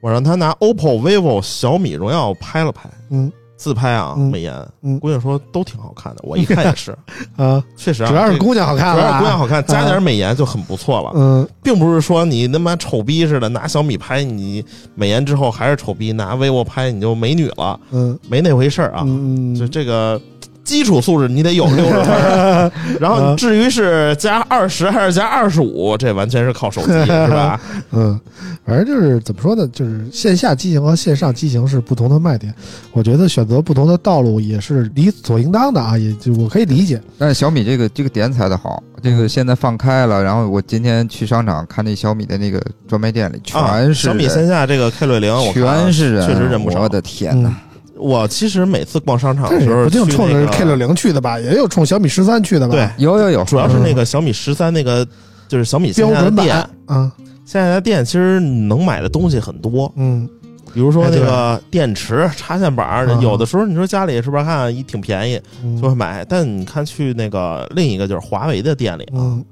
我让她拿 OPPO、vivo、小米、荣耀拍了拍嗯。自拍啊，嗯。美颜。嗯。姑娘说都挺好看的，我一看也是，啊，确实啊，主要是姑娘好看主，要是姑娘好看，加点美颜就很不错了，嗯。并不是说你他妈丑逼似的拿小米拍你美颜之后还是丑逼，拿 vivo 拍你就美女了，嗯。没那回事儿啊。嗯，就这个基础素质你得有 六十分，然后至于是加二十还是加二十五，这完全是靠手机，是吧？嗯，反正就是怎么说呢，就是线下机型和线上机型是不同的卖点。我觉得选择不同的道路也是理所应当的啊，也就我可以理解。但是小米这个这个点踩的好，这个现在放开了，然后我今天去商场看那小米的那个专卖店里啊，全是小米线下这个 K 六零，全是人，确实人不少我。的天哪！我其实每次逛商场的时候，也不定冲着去那个 K 六零去的吧，也有冲小米十三去的吧？对，有有有，主要是那个小米十三那个就是小米线标准下的店版，啊，现在的店其实能买的东西很多，嗯比如说那个电池、插线板有的时候你说家里是不是看一挺便宜嗯就会买，但你看去那个另一个就是华为的店里啊，嗯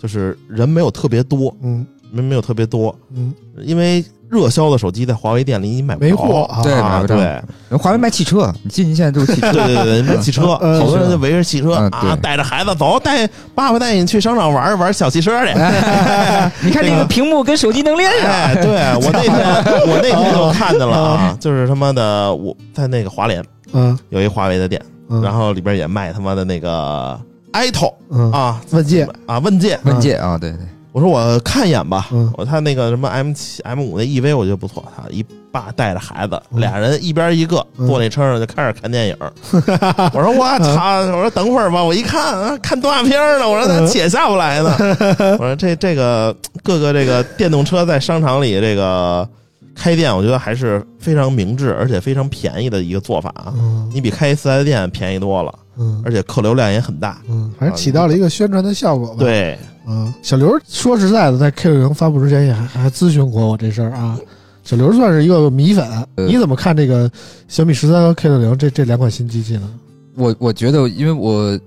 就是人没有特别多，嗯人没有特别多，嗯，因为热销的手机在华为店里你买不着没货啊，对买啊，不着。对。华为卖汽车，你进去现在都是汽车。对对对，卖汽车，嗯 好多人就围着汽车嗯啊，对。带着孩子走，带爸爸带你去商场玩 玩小汽车去。你看这个屏幕跟手机能连哎，上，对我那天我那天就看见了啊，就是他妈的我在那个华联嗯。有一华为的店，嗯，然后里边也卖他妈的那个 iTo 嗯。啊问界。啊问界，问界啊，对对，我说我看一眼吧，嗯我他那个什么 M 七 M 五那 EV 我觉得不错，他一爸带着孩子，嗯俩人一边一个嗯坐那车上就开始看电影。我说我操！我说等会儿吧，我一看啊，看动画片呢，我说嗯他姐下不来呢。我说这这个各个这个电动车在商场里这个开店，我觉得还是非常明智而且非常便宜的一个做法啊。嗯你比开四 S 店便宜多了，嗯而且客流量也很大。嗯，反正起到了一个宣传的效果吧。，对，嗯，小刘说实在的，在 K 六零发布之前也还还咨询过我这事儿啊。小刘算是一个米粉，呃你怎么看这个小米十三和 K 六零这这两款新机器呢？我我觉得，因为我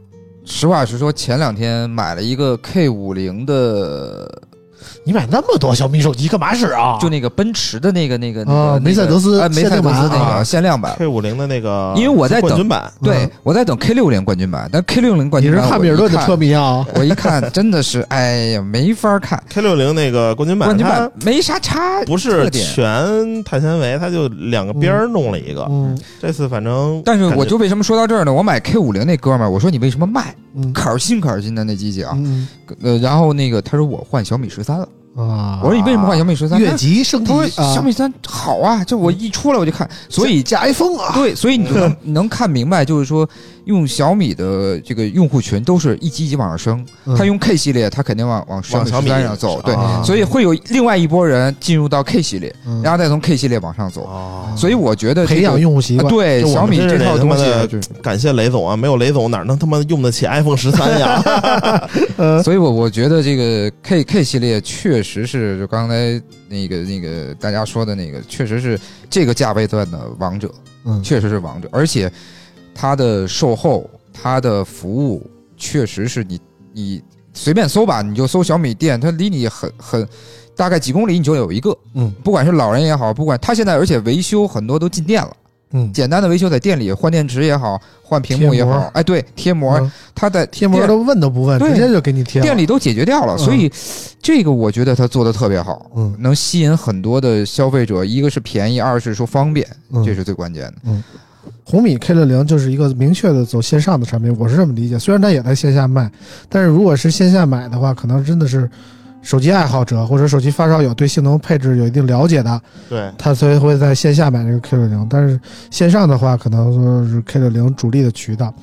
实话实说，前两天买了一个 K 五零的，你买那么多小米手机干嘛使啊？就那个奔驰的那个那个那啊个梅赛德斯哎，梅赛德斯那个限量版。K 五零的那个，因为我在等冠军版，对嗯，我在等 K 六零冠军版，但 K 六零冠军你是汉密尔顿的车迷，迷啊？我一看真的是，哎呀，没法看。K 六零那个冠军版，冠军版没啥差，不是全碳纤维，它就两个边儿弄了一个。嗯这次反正，但是我就为什么说到这儿呢？我买 K 五零那哥们儿，我说你为什么卖？嗯可儿新可儿新的那机器啊，嗯呃，然后那个他说我换小米十三了，啊，我说你为什么换小米十三？越级升级他说啊小米十三好啊，就我一出来我就看，所以加 iPhone 啊，对，所以你就能 能看明白，就是说用小米的这个用户群都是一级一级往上升，嗯。他用 K 系列，他肯定往往小米往小米上走，对，啊。所以会有另外一波人进入到 K 系列，嗯。然后再从 K 系列往上走，哦，所以我觉得这个培养用户习啊惯。对小米这套东西。感谢雷总啊，没有雷总哪能他妈用得起 iPhone 十三呀？所以我我觉得这个 K K 系列确实是就刚才那个那个大家说的那个，确实是这个价位段的王者，嗯。确实是王者，而且它的售后、它的服务，确实是你你随便搜吧，你就搜小米店，它离你很很大概几公里你就有一个，嗯。不管是老人也好，不管他现在而且维修很多都进店了。嗯，简单的维修在店里换电池也好，换屏幕也，好哎，对，贴膜，嗯。它在贴膜都问都不问，对直接就给你贴了。店里都解决掉了，嗯。所以这个我觉得他做的特别好，嗯。能吸引很多的消费者。一个是便宜，二是说方便，嗯。这是最关键的。红米 K 六零就是一个明确的走线上的产品，我是这么理解。虽然它也在线下卖，但是如果是线下买的话，可能真的是手机爱好者或者手机发烧友对性能配置有一定了解的，对，他所以会在线下买这个 K 六零。但是线上的话，可能说是 K 六零主力的渠道。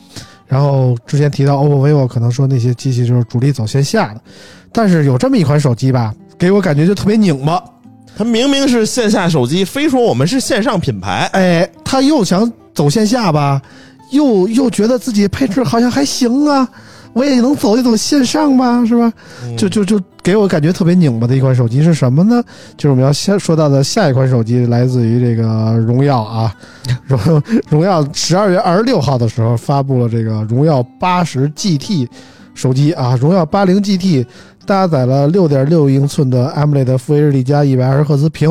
然后之前提到 OPPO、vivo，可能说那些机器就是主力走线下的，但是有这么一款手机吧，给我感觉就特别拧巴。它明明是线下手机，非说我们是线上品牌。哎，他又想走线下吧，又又觉得自己配置好像还行啊，我也能走一走线上吧，是吧？嗯就就就给我感觉特别拧巴的一款手机是什么呢？就是我们要先说到的下一款手机，来自于这个荣耀啊，荣荣耀十二月二十六号的时候发布了这个荣耀八十 GT 手机啊，荣耀八零 GT 搭载了六点六英寸的 AMOLED 负 HD 加一百二十赫兹屏，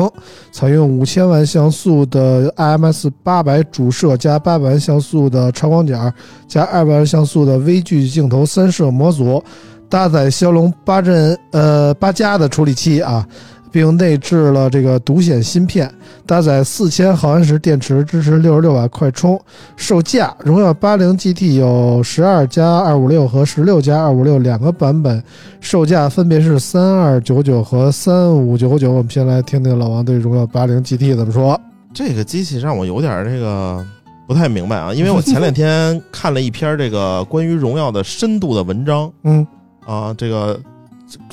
采用五千万像素的 IMX 八百主摄加八百万像素的超广角加二百万像素的微距镜头三摄模组，搭载骁龙八阵呃八加的处理器啊，并内置了这个独显芯片，搭载四千毫安时电池，支持六十六瓦快充。售价，荣耀八零 GT 有十二加二五六和十六加二五六两个版本，售价分别是三二九九和三五九九。我们先来听听老王对荣耀八零 GT 怎么说。这个机器让我有点这个不太明白啊，因为我前两天看了一篇这个关于荣耀的深度的文章 嗯，啊，这个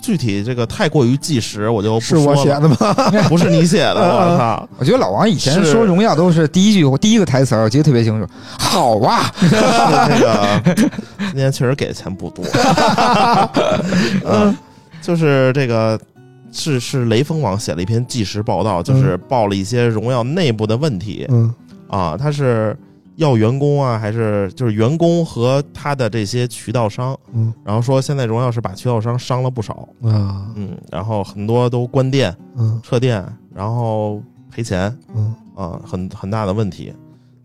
具体这个太过于纪实，我就不是我说了，写的吗？不是你写的，我操！我觉得老王以前说荣耀都是第一句第一个台词，我记得特别清楚。好啊，是这个。今天确实给的钱不多，嗯，就是这个是是雷锋网写了一篇纪实报道，就是报了一些荣耀内部的问题。嗯。啊，他是要员工啊，还是就是员工和他的这些渠道商，嗯。然后说现在荣耀是把渠道商伤了不少，啊。嗯，然后很多都关店嗯。撤店，然后赔钱。嗯，啊，很很大的问题。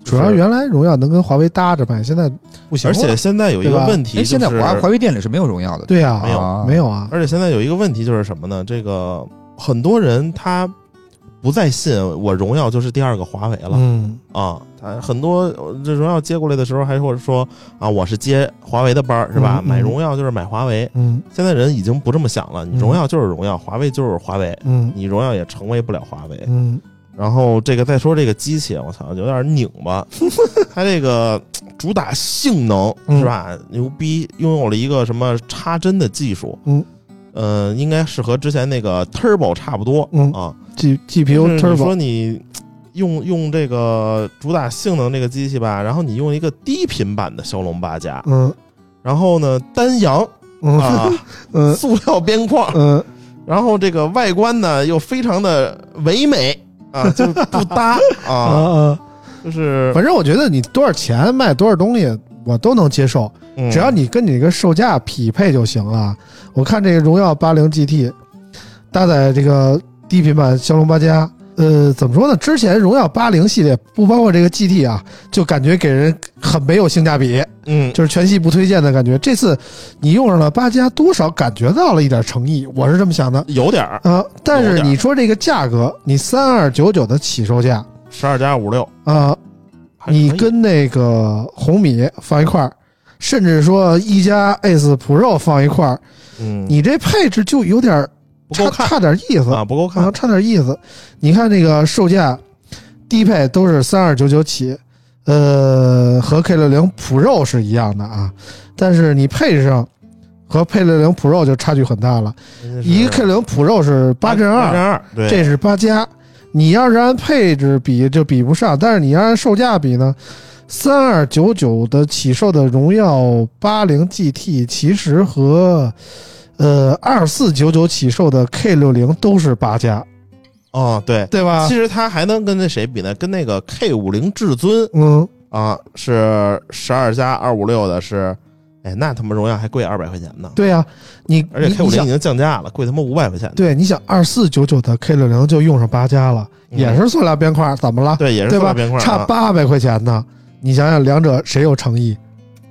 主要原来荣耀能跟华为搭着卖，现在不行而。且现在有一个问题，哎，现在华华为店里是没有荣耀的。对呀、没有。啊。没有。啊，而且现在有一个问题就是什么呢？这个很多人他不再信我荣耀就是第二个华为了、嗯啊！他很多呃这荣耀接过来的时候还或者说啊，我是接华为的班儿是吧？嗯嗯买荣耀就是买华为。嗯现在人已经不这么想了，你嗯荣耀就是荣耀，华为就是华为，嗯你荣耀也成为不了华为。嗯然后这个再说这个机器，我操，有点拧巴。它这个主打性能嗯是吧？牛逼，拥有了一个什么插针的技术，嗯，呃，应该是和之前那个 Turbo 差不多，嗯啊，G GPU 就是说 Turbo，你用用这个主打性能这个机器吧，然后你用一个低频版的骁龙八加，嗯然后呢单阳嗯啊，嗯塑料边框，嗯然后这个外观呢又非常的唯美啊，就不搭 啊啊，啊，就是反正我觉得你多少钱卖多少东西我都能接受，嗯只要你跟你这个售价匹配就行了。我看这个荣耀八零 GT 搭载这个低频版骁龙八加，呃，怎么说呢？之前荣耀八零系列不包括这个 GT 啊，就感觉给人很没有性价比，嗯就是全系不推荐的感觉。这次你用上了八加，多少感觉到了一点诚意，我是这么想的。有点儿啊、但是你说这个价格，你三二九九的起售价十二加五六，啊、你跟那个红米放一块儿，甚至说一加 Ace Pro 放一块儿，嗯你这配置就有点儿差不够看差点意思啊不够看啊，差点意思。你看这个售价，低配都是三二九九起，呃，和 K 六零 Pro 是一样的啊，但是你配置上和 K 六零 Pro 就差距很大了。一个 K 六零 Pro 是八阵八阵二，这是八加。你要是按配置比就比不上，但是你要按售价比呢，三二九九的起售的荣耀八零 GT 其实和呃二四九九起售的 K 六零都是八加，哦对。对吧其？实它还能跟那谁比呢？跟那个 K 五零至尊嗯，啊，是十二加二五六的是，哎，那他妈荣耀还贵二百块钱呢。对呀、你而且你 K 五你零已经降价了，贵他妈五百块钱。对，你想二四九九的 K 六零就用上八加了，嗯也是塑料边框，怎么了？对，也是对吧塑料边？框啊，差八百块钱呢，你想想两者谁有诚意？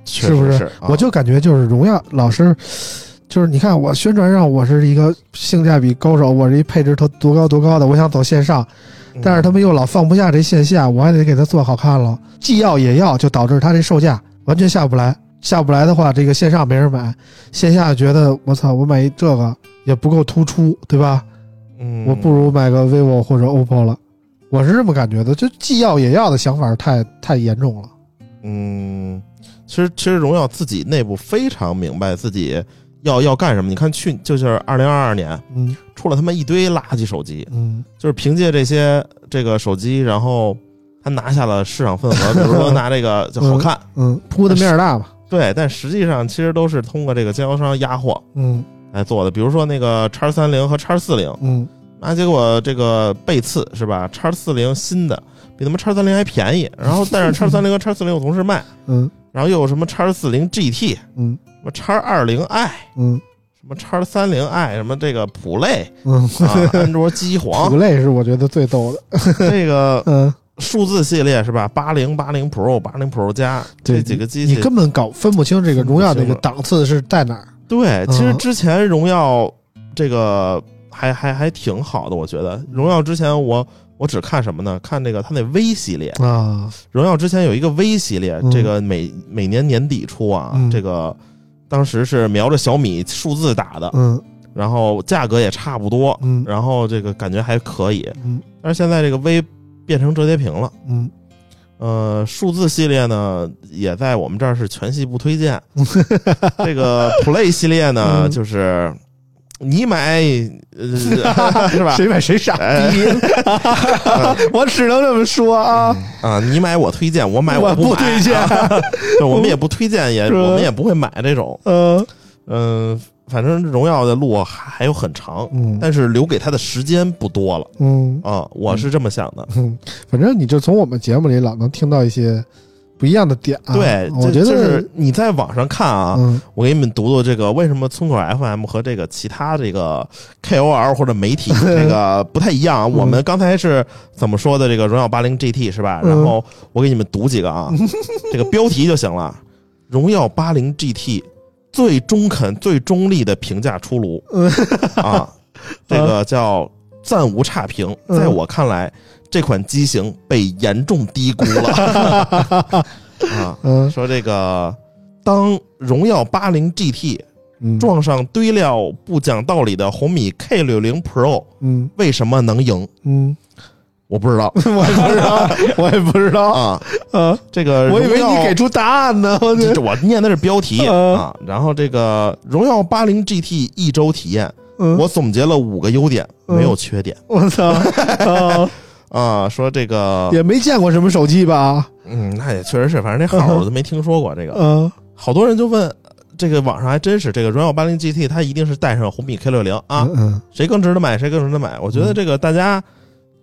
确是不是？实是？啊我就感觉就是荣耀老师，就是你看我宣传上我是一个性价比高手，我是一配置多多高多高的，我想走线上，嗯但是他们又老放不下这线下，我还得给他做好看了，既要也要，就导致他这售价完全下不来。下不来的话，这个线上没人买，线下觉得我操，我买一这个也不够突出，对吧？嗯，我不如买个 vivo 或者 OPPO 了。我是这么感觉的，就既要也要的想法太太严重了。嗯，其实其实荣耀自己内部非常明白自己要要干什么。你看去就是二零二二年嗯出了他妈一堆垃圾手机，嗯就是凭借这些这个手机，然后他拿下了市场份额，比如说拿这个 就好看，嗯，铺的面儿大吧。对，但实际上其实都是通过这个经销商压货嗯来做的。比如说那个叉三零和叉四零，嗯啊结果这个背刺是吧？叉四零新的比他妈叉三零还便宜，然后但是叉三零和叉四零有同时卖，嗯然后又有什么叉四零 GT，嗯什么叉二零 i，嗯什么叉三零 i，什么这个普类嗯，啊，安卓机 普皇，类是我觉得最逗的。这个嗯，数字系列是吧？八零、八零 Pro、八零 Pro 加这几个机器你，根本搞分不清这个荣耀这个档次是在哪儿。对，其实嗯之前荣耀这个还还还挺好的，我觉得荣耀之前我我只看什么呢？看这个它那 V 系列，啊，荣耀之前有一个 V 系列，嗯这个每每年年底出啊，嗯这个当时是瞄着小米数字打的，嗯。然后价格也差不多，嗯。然后这个感觉还可以，嗯。但是现在这个 V 变成折叠屏了。嗯。呃，数字系列呢，也在我们这儿是全系不推荐。这个 Play 系列呢，嗯。就是你买，呃，是吧？谁买谁傻 我只能这么说啊。啊，你买我推荐，我买我不推荐 我们也不推荐，也我们也不会买这种。嗯嗯，反正荣耀的路还还有很长，嗯但是留给他的时间不多了嗯啊，我是这么想的。嗯，反正你就从我们节目里老能听到一些不一样的点啊。对，我觉得就是你在网上看啊，嗯我给你们读读这个为什么村口 FM 和这个其他这个 KOL 或者媒体 这个不太一样啊。嗯我们刚才是怎么说的？这个荣耀八零 GT 是吧？嗯然后我给你们读几个啊，这个标题就行了。荣耀八零 GT 最中肯、最中立的评价出炉嗯啊，这个叫暂无差评。嗯在我看来，这款机型被严重低估了 啊。嗯说这个，当荣耀八零 GT 嗯撞上堆料不讲道理的红米 K 六零 Pro，嗯为什么能赢？嗯，我不知道 我也不知道，我也不知道啊。啊，这个我以为你给出答案呢。我我念的是标题嗯啊。然后这个荣耀八零 GT 一周体验嗯我总结了五个优点，嗯没有缺点我操，啊啊。说这个，也没见过什么手机吧？嗯，那也确实是，反正这号我都没听说过。这个嗯好多人就问，这个网上还真是这个荣耀八零 GT，它一定是带上红米 K 六零啊，嗯谁更值得买谁更值得买。我觉得这个大家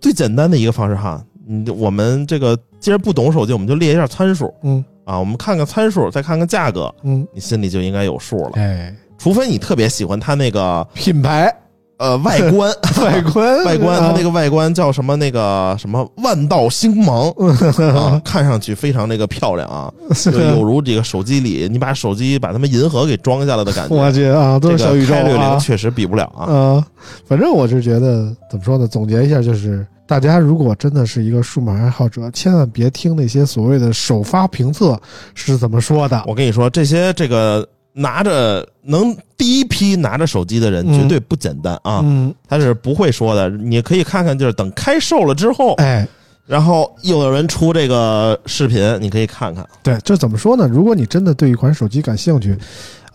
最简单的一个方式哈，嗯，我们这个既然不懂手机，我们就列一下参数嗯啊，我们看看参数，再看看价格，嗯，你心里就应该有数了。哎，除非你特别喜欢它那个品牌呃 外观，外观外观它那个个外观叫什么那个什么万道星芒 啊，看上去非常那个漂亮啊，就有如这个手机里你把手机把他们银河给装下来的感觉。我去啊，都是小宇宙。确实比不了啊。嗯，反正我是觉得怎么说呢？总结一下，就是大家如果真的是一个数码爱好者，千万别听那些所谓的首发评测是怎么说的。我跟你说，这些这个拿着能第一批拿着手机的人嗯绝对不简单啊，嗯，他是不会说的。你可以看看，就是等开售了之后，哎，然后又有人出这个视频，你可以看看。对，这怎么说呢？如果你真的对一款手机感兴趣，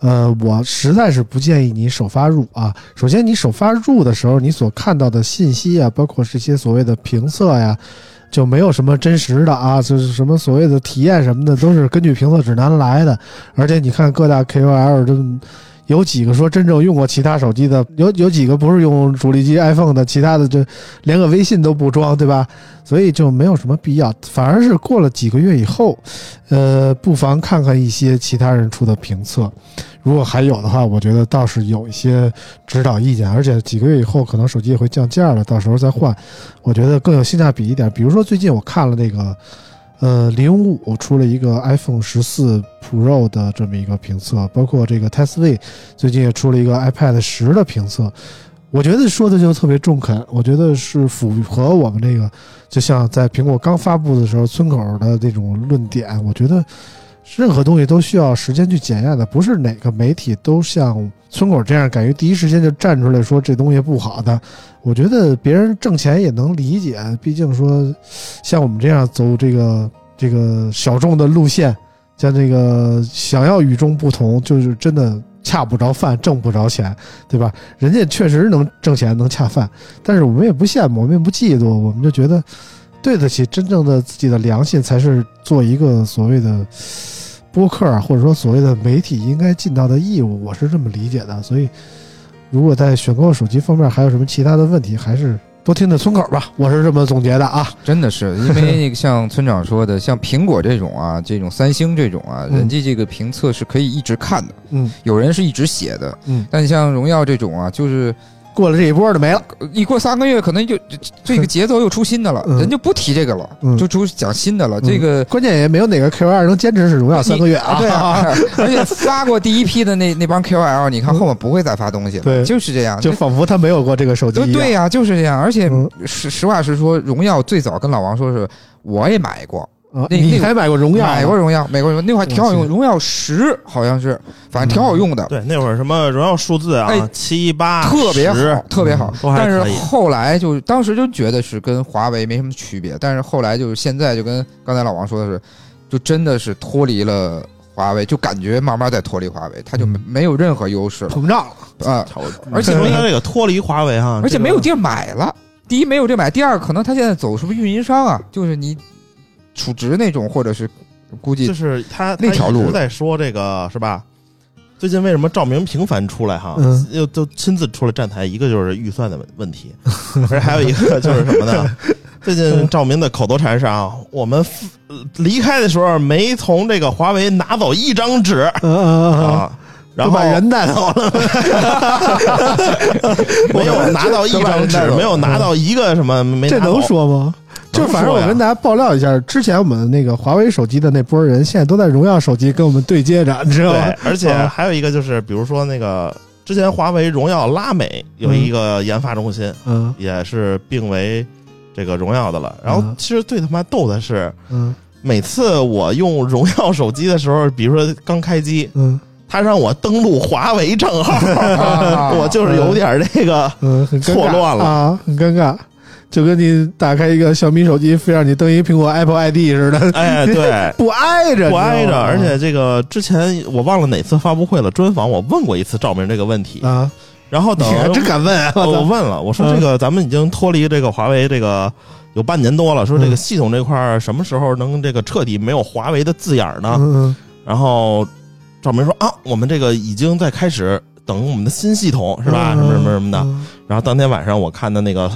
呃，我实在是不建议你首发入啊。首先，你首发入的时候，你所看到的信息啊，包括这些所谓的评测呀，就没有什么真实的啊，就是什么所谓的体验什么的，都是根据评测指南来的。而且你看各大 KOL 都。有几个说真正用过其他手机的？有有几个不是用主力机 iPhone 的？其他的就连个微信都不装，对吧？所以就没有什么必要。反而是过了几个月以后，呃，不妨看看一些其他人出的评测，如果还有的话，我觉得倒是有一些指导意见。而且几个月以后，可能手机也会降价了，到时候再换，我觉得更有性价比一点。比如说最近我看了那个，呃，零五出了一个 iPhone 十四 Pro 的这么一个评测，包括这个 Tesla 最近也出了一个 iPad 十的评测。我觉得说的就特别中肯，我觉得是符合我们这个，就像在苹果刚发布的时候村口的这种论点。我觉得任何东西都需要时间去检验的，不是哪个媒体都像村口这样敢于第一时间就站出来说这东西不好的。我觉得别人挣钱也能理解，毕竟说像我们这样走这个这个小众的路线，像这个想要与众不同，就是真的恰不着饭，挣不着钱，对吧？人家确实能挣钱，能恰饭，但是我们也不羡慕，我们也不嫉妒，我们就觉得对得起真正的自己的良心，才是做一个所谓的播客啊，或者说所谓的媒体应该尽到的义务，我是这么理解的。所以，如果在选购手机方面还有什么其他的问题，还是多听听村口吧，我是这么总结的啊。真的是，因为那个像村长说的，像苹果这种啊，这种三星这种啊，嗯人家这个评测是可以一直看的，嗯有人是一直写的，嗯，但像荣耀这种啊，就是过了这一波就没了。呃一过三个月，可能就这这个节奏又出新的了，嗯人就不提这个了，嗯就出讲新的了。嗯这个关键也没有哪个 QL 能坚持是荣耀三个月啊。对啊，而且发过第一批的那那帮 KOL，你看后面不会再发东西了，对就是这样，就仿佛他没有过这个手机一样。对对呀、就是这样。而且嗯实实话实说，荣耀最早跟老王说是，我也买过，啊，那那个你还买过荣耀？买过荣耀，买过荣耀，那会儿挺好用，荣耀十好像是，反正挺好用的，对，那会儿什么荣耀数字啊哎，七八特别好，特别好。但是后来就当时就觉得是跟华为没什么区别，但是后来就是现在就跟刚才老王说的是，就真的是脱离了华为，就感觉慢慢在脱离华为，它就没有任何优势了膨胀了。啊。而且 说它这个脱离华为哈，而且没有地儿买了。第一没有地儿买，第二可能他现在走什么运营商啊，就是你储值那种，或者是估计就是他那条路在说这个是吧？最近为什么赵明频繁出来哈？嗯又都亲自出来站台，一个就是预算的问问题，而且还有一个就是什么呢？最近赵明的口头禅是啊，我们呃离开的时候没从这个华为拿走一张纸嗯嗯嗯，啊，然后把人带走了。没有拿到一张纸没有拿到一个什么，没这能说吗？就反正我跟大家爆料一下，之前我们那个华为手机的那波人，现在都在荣耀手机跟我们对接着，你知道吗？，而且啊。还有一个就是，比如说那个之前华为荣耀拉美有一个研发中心，嗯。也是并为这个荣耀的了。然后嗯其实最他妈逗的是，嗯。每次我用荣耀手机的时候，比如说刚开机，嗯。他让我登录华为账号，啊 我就是有点这个。嗯，很错乱了。啊，很尴尬，就跟你打开一个小米手机，非让你登一苹果 Apple ID 似的，哎，对。不挨着，不挨着，而且这个之前我忘了哪次发布会了，专访我问过一次赵明这个问题，啊，然后等 你还真敢问啊！我我问了，我说这个咱们已经脱离这个华为这个有半年多了，说这个系统这块儿什么时候能这个彻底没有华为的字眼儿呢？嗯然后赵明说啊，我们这个已经在开始等我们的新系统是吧？什么什么什么的。嗯然后当天晚上我看的那个。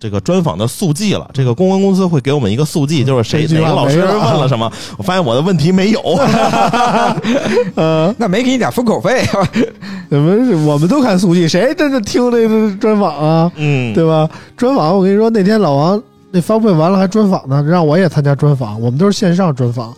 这个专访的速记了，这个公关公司会给我们一个速记，就是谁哪个老师问了什么，我发现我的问题没有。呃，那没给你点封口费，我们我们都看速记，谁真的听这个专访啊？嗯，对吧？专访，我跟你说，那天老王那发布会完了还专访呢，让我也参加专访，我们都是线上专访。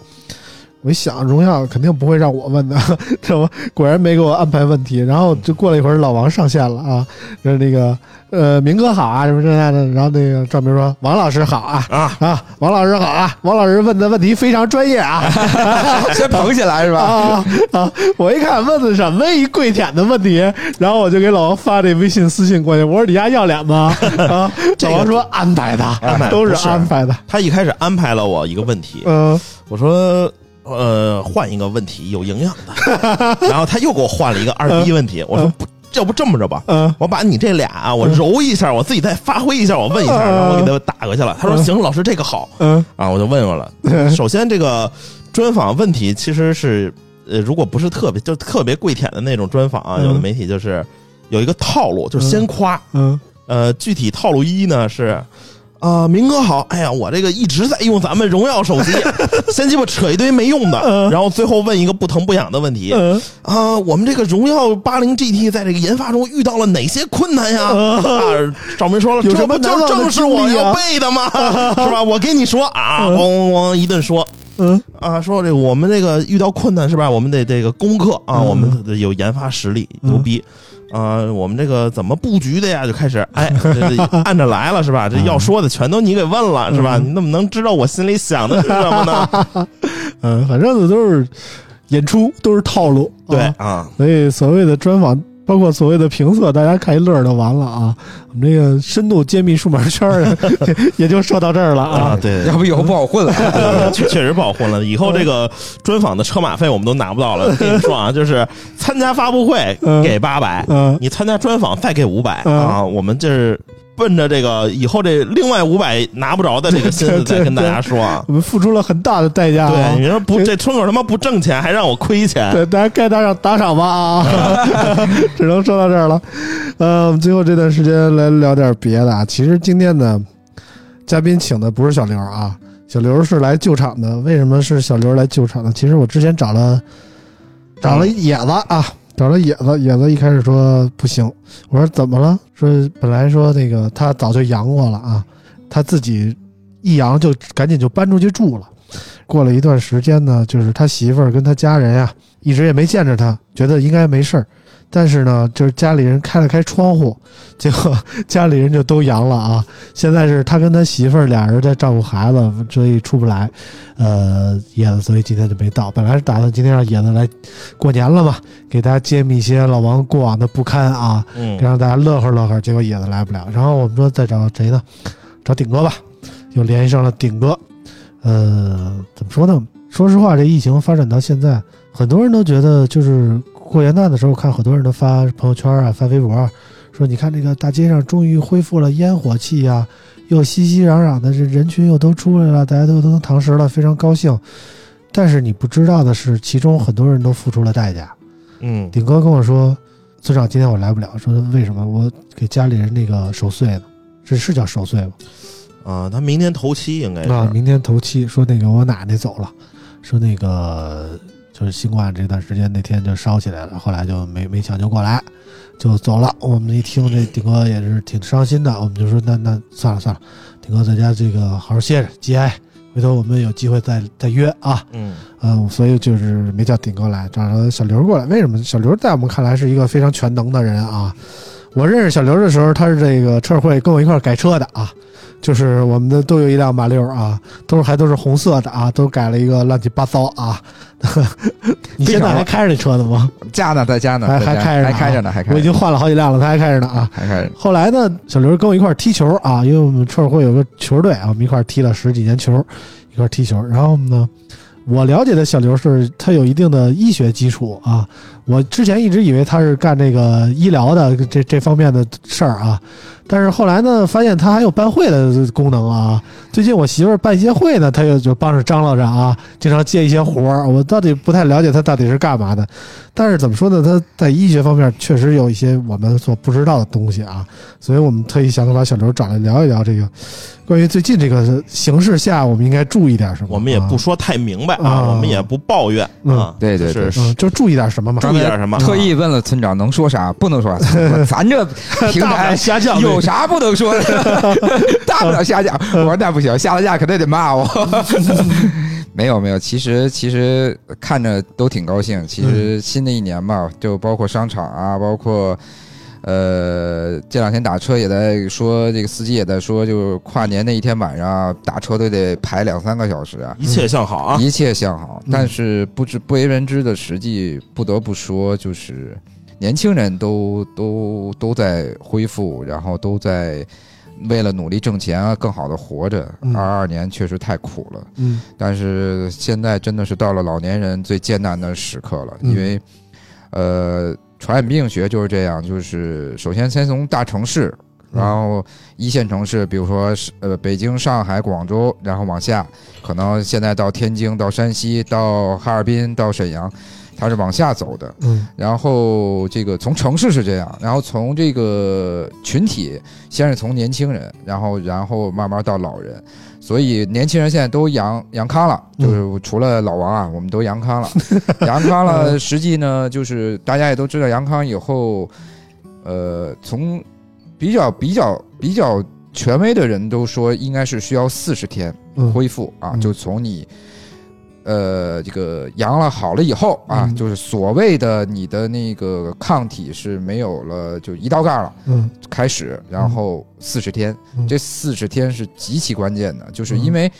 我一想，荣耀肯定不会让我问的，知道吗？果然没给我安排问题。然后就过了一会儿，老王上线了啊，就是那个呃，明哥好啊，什么这样的。然后那个赵明说，王老师好啊啊啊，王老师好啊，王老师问的问题非常专业啊。先捧起来是吧？啊啊！我一看问的什么一跪舔的问题，然后我就给老王发这微信私信过去，我说你丫要脸吗？啊！老王说安排的，安排都是安排的。他一开始安排了我一个问题，嗯我说呃换一个问题有营养的，然后他又给我换了一个二逼问题，我说不，要不这么着吧，嗯。我把你这俩啊我揉一下，我自己再发挥一下，我问一下，嗯。然后我给他打过去了。他说行，老师这个好。嗯。啊，我就问问了。首先这个专访问题其实是呃，如果不是特别就特别跪舔的那种专访啊，嗯。有的媒体就是有一个套路，就是先夸，嗯。呃，具体套路一呢是，啊、明哥好，哎呀，我这个一直在用咱们荣耀手机，先鸡巴扯一堆没用的，嗯然后最后问一个不疼不痒的问题，嗯啊、我们这个荣耀八零 GT 在这个研发中遇到了哪些困难呀？啊，赵明说了，有什么这不就正是我要背的吗？是吧？我跟你说啊，咣咣咣一顿说。嗯啊，说这个我们这个遇到困难是吧？我们得这个攻克啊，嗯我们得有研发实力，嗯牛逼。啊、我们这个怎么布局的呀？就开始哎，这这按着来了是吧？这要说的全都你给问了是吧？嗯你怎么能知道我心里想的是什么呢？嗯，反正都是演出，都是套路。对啊啊，所以所谓的专访，包括所谓的评测，大家看一乐就完了啊。我们这个深度揭秘数码圈儿 也就说到这儿了啊啊。对，要不以后不好混了。对确确实不好混了。以后这个专访的车马费我们都拿不到了。跟你说啊，就是参加发布会嗯给八百、嗯你参加专访再给五百、嗯啊。我们这是奔着这个以后这另外五百拿不着的这个心思 对对在跟大家说啊。我们付出了很大的代价、啊。对，你说不，这村口他妈不挣钱，还让我亏钱。对，大家该打赏打赏吧啊！只能说到这儿了。呃，我们最后这段时间来聊点别的啊。其实今天呢，嘉宾请的不是小刘啊，小刘是来救场的。为什么是小刘来救场的？其实我之前找了找了野子啊，找了野子，野子一开始说不行，我说怎么了？说本来说那个他早就阳过了啊，他自己一阳就赶紧就搬出去住了。过了一段时间呢，就是他媳妇儿跟他家人呀、一直也没见着他，觉得应该没事儿。但是呢，就是家里人开了开窗户，结果家里人就都阳了啊。现在是他跟他媳妇儿俩人在照顾孩子，所以出不来。呃，野子所以今天就没到。本来是打算今天让野子来过年了嘛，给大家揭秘一些老王过往的不堪啊，嗯，让大家乐呵乐呵。结果野子来不了，然后我们说再找谁呢？找顶哥吧，又联系上了顶哥。呃，怎么说呢？说实话，这疫情发展到现在，很多人都觉得，就是过元旦的时候，看很多人都发朋友圈啊，发微博啊，说你看这个大街上终于恢复了烟火气呀、又熙熙攘攘的，这人群又都出来了，大家都都能堂食了，非常高兴。但是你不知道的是，其中很多人都付出了代价。嗯顶哥跟我说，村长今天我来不了，说为什么？我给家里人那个守岁呢，这是叫守岁吗？啊，他明天头七应该是。啊，明天头七，说那个我奶奶走了，说那个就是新冠这段时间那天就烧起来了，后来就没没抢救过来，就走了。我们一听这顶哥也是挺伤心的，我们就说那那算了算了，顶哥在家这个好好歇着节哀，回头我们有机会再再约啊。嗯嗯，所以就是没叫顶哥来，找了小刘过来。为什么？小刘在我们看来是一个非常全能的人啊。我认识小刘的时候，他是这个车友会跟我一块儿改车的啊，就是我们的都有一辆马六啊，都是还都是红色的啊，都改了一个乱七八糟啊。你现在还开着那车呢吗？家呢，在家呢，还还开着呢啊还开着呢，还开着呢。我已经换了好几辆了，他还开着呢啊。还开着。后来呢，小刘跟我一块儿踢球啊，因为我们车友会有个球队啊，我们一块儿踢了十几年球，一块儿踢球。然后呢，我了解的小刘是他有一定的医学基础啊，我之前一直以为他是干这个医疗的这这方面的事儿啊，但是后来呢，发现他还有办会的功能啊。最近我媳妇儿办一些会呢，他又就帮着张罗着啊，经常接一些活儿。我到底不太了解他到底是干嘛的，但是怎么说呢？他在医学方面确实有一些我们所不知道的东西啊，所以我们特意想把小刘找来聊一聊这个关于最近这个形势下，我们应该注意点什么。我们也不啊说太明白啊啊，我们也不抱怨嗯啊，对对对是嗯，就注意点什么嘛。注意点什么？特意问了村长能说啥，不能说啥。咱这 平台有啥不能说的？大不了下架。我说那不行，下了架肯定得骂我。没有没有，其实其实看着都挺高兴。其实新的一年嘛，就包括商场啊，包括呃这两天打车也在说，这个司机也在说，就是跨年那一天晚上打车都得排两三个小时啊。一切向好啊！一切向好，嗯但是不知不为人知的实际，不得不说，就是年轻人都都都在恢复，然后都在为了努力挣钱啊，更好的活着。嗯二二年确实太苦了，嗯但是现在真的是到了老年人最艰难的时刻了，嗯因为呃，传染病学就是这样，就是首先先从大城市。嗯然后一线城市，比如说是呃北京、上海、广州，然后往下，可能现在到天津、到山西、到哈尔滨、到沈阳，它是往下走的。嗯然后这个从城市是这样，然后从这个群体，先是从年轻人，然后然后慢慢到老人，所以年轻人现在都阳阳康了，嗯就是除了老王啊，我们都阳康了，阳康了。实际呢，就是大家也都知道，阳康以后，呃，从比较比较比较权威的人都说，应该是需要四十天嗯恢复啊，嗯就从你。呃，这个阳了好了以后啊，嗯。就是所谓的你的那个抗体是没有了，就一道杠了，嗯。开始，然后四十天，嗯。这四十天是极其关键的，就是因为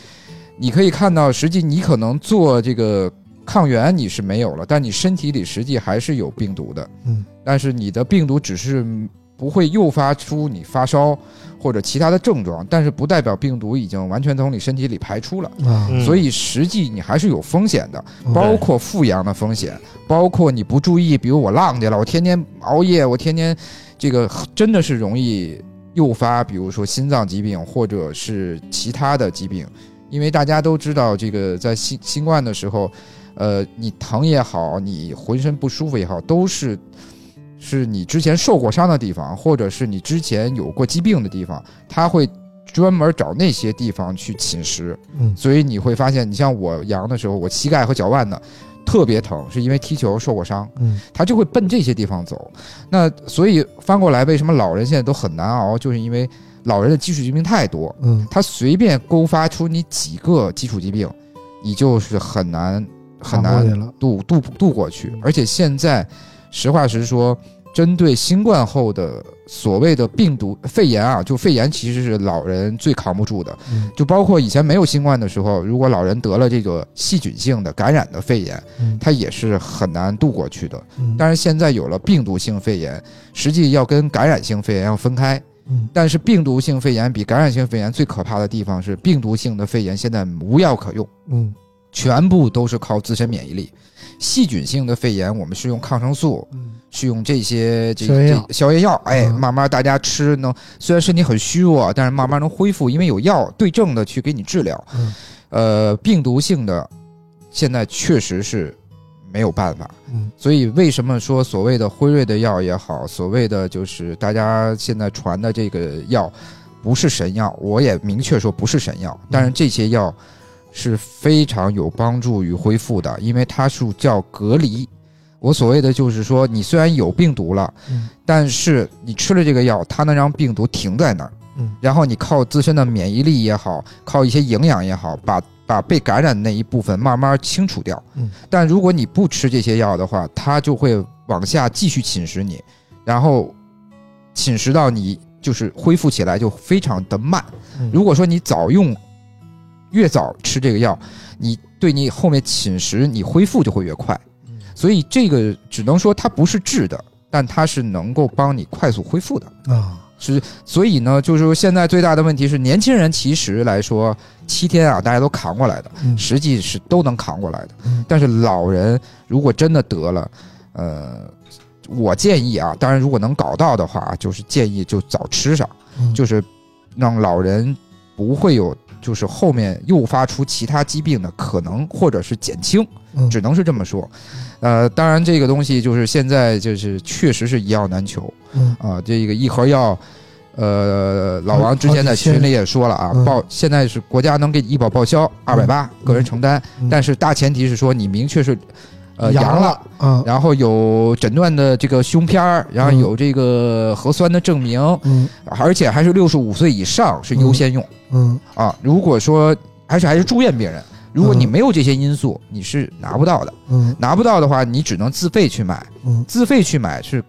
你可以看到，实际你可能做这个抗原你是没有了，但你身体里实际还是有病毒的，嗯，但是你的病毒只是不会诱发出你发烧或者其他的症状，但是不代表病毒已经完全从你身体里排出了。啊。嗯。所以实际你还是有风险的，嗯。包括复阳的风险，包括你不注意，比如我浪去了，我天天熬夜，我天天这个真的是容易诱发，比如说心脏疾病或者是其他的疾病，因为大家都知道，这个在新新冠的时候，呃，你疼也好，你浑身不舒服也好，都是。是你之前受过伤的地方，或者是你之前有过疾病的地方，他会专门找那些地方去侵蚀。嗯所以你会发现，你像我阳的时候，我膝盖和脚腕呢特别疼，是因为踢球受过伤，嗯他就会奔这些地方走。那所以翻过来，为什么老人现在都很难熬？就是因为老人的基础疾病太多，嗯他随便勾发出你几个基础疾病，你就是很难很难度度度过去。而且现在，实话实说，针对新冠后的所谓的病毒肺炎啊，就肺炎其实是老人最扛不住的。嗯就包括以前没有新冠的时候，如果老人得了这个细菌性的感染的肺炎，嗯他也是很难度过去的。嗯但是现在有了病毒性肺炎，实际要跟感染性肺炎要分开。嗯但是病毒性肺炎比感染性肺炎最可怕的地方是，病毒性的肺炎现在无药可用，嗯全部都是靠自身免疫力。细菌性的肺炎，我们是用抗生素，嗯。是用这些这消炎药。这消炎药，哎，嗯。慢慢大家吃能，虽然身体很虚弱，但是慢慢能恢复，因为有药对症的去给你治疗。嗯。呃，病毒性的现在确实是没有办法，嗯。所以为什么说所谓的辉瑞的药也好，所谓的就是大家现在传的这个药不是神药，我也明确说不是神药，但是这些药是非常有帮助与恢复的，因为它是叫隔离。我所谓的就是说，你虽然有病毒了，嗯但是你吃了这个药，它能让病毒停在那儿，嗯然后你靠自身的免疫力也好，靠一些营养也好，把把被感染的那一部分慢慢清除掉。嗯，但如果你不吃这些药的话，它就会往下继续侵蚀你，然后侵蚀到你就是恢复起来就非常的慢。嗯如果说你早用，越早吃这个药，你对你后面侵蚀你恢复就会越快。嗯所以这个只能说它不是治的，但它是能够帮你快速恢复的。啊是，所以呢，就是说现在最大的问题是，年轻人其实来说，七天啊，大家都扛过来的，嗯实际是都能扛过来的。嗯但是老人如果真的得了，呃，我建议啊，当然如果能搞到的话，就是建议就早吃上，嗯就是让老人不会有就是后面诱发出其他疾病的可能，或者是减轻，嗯。只能是这么说。呃，当然这个东西就是现在就是确实是一药难求。嗯。啊，这个一盒药。呃，老王之前在群里也说了啊，嗯。报现在是国家能给医保报销二百八，个人承担，嗯。但是大前提是说你明确是呃阳阳了，啊，然后有诊断的这个胸片儿，然后嗯。有这个核酸的证明，嗯。而且还是六十五岁以上是优先用、嗯。啊。如果说而且还是住院病人，如果你嗯。没有这些因素，你是拿不到的。嗯。拿不到的话，你只能自费去买，嗯。自费去买是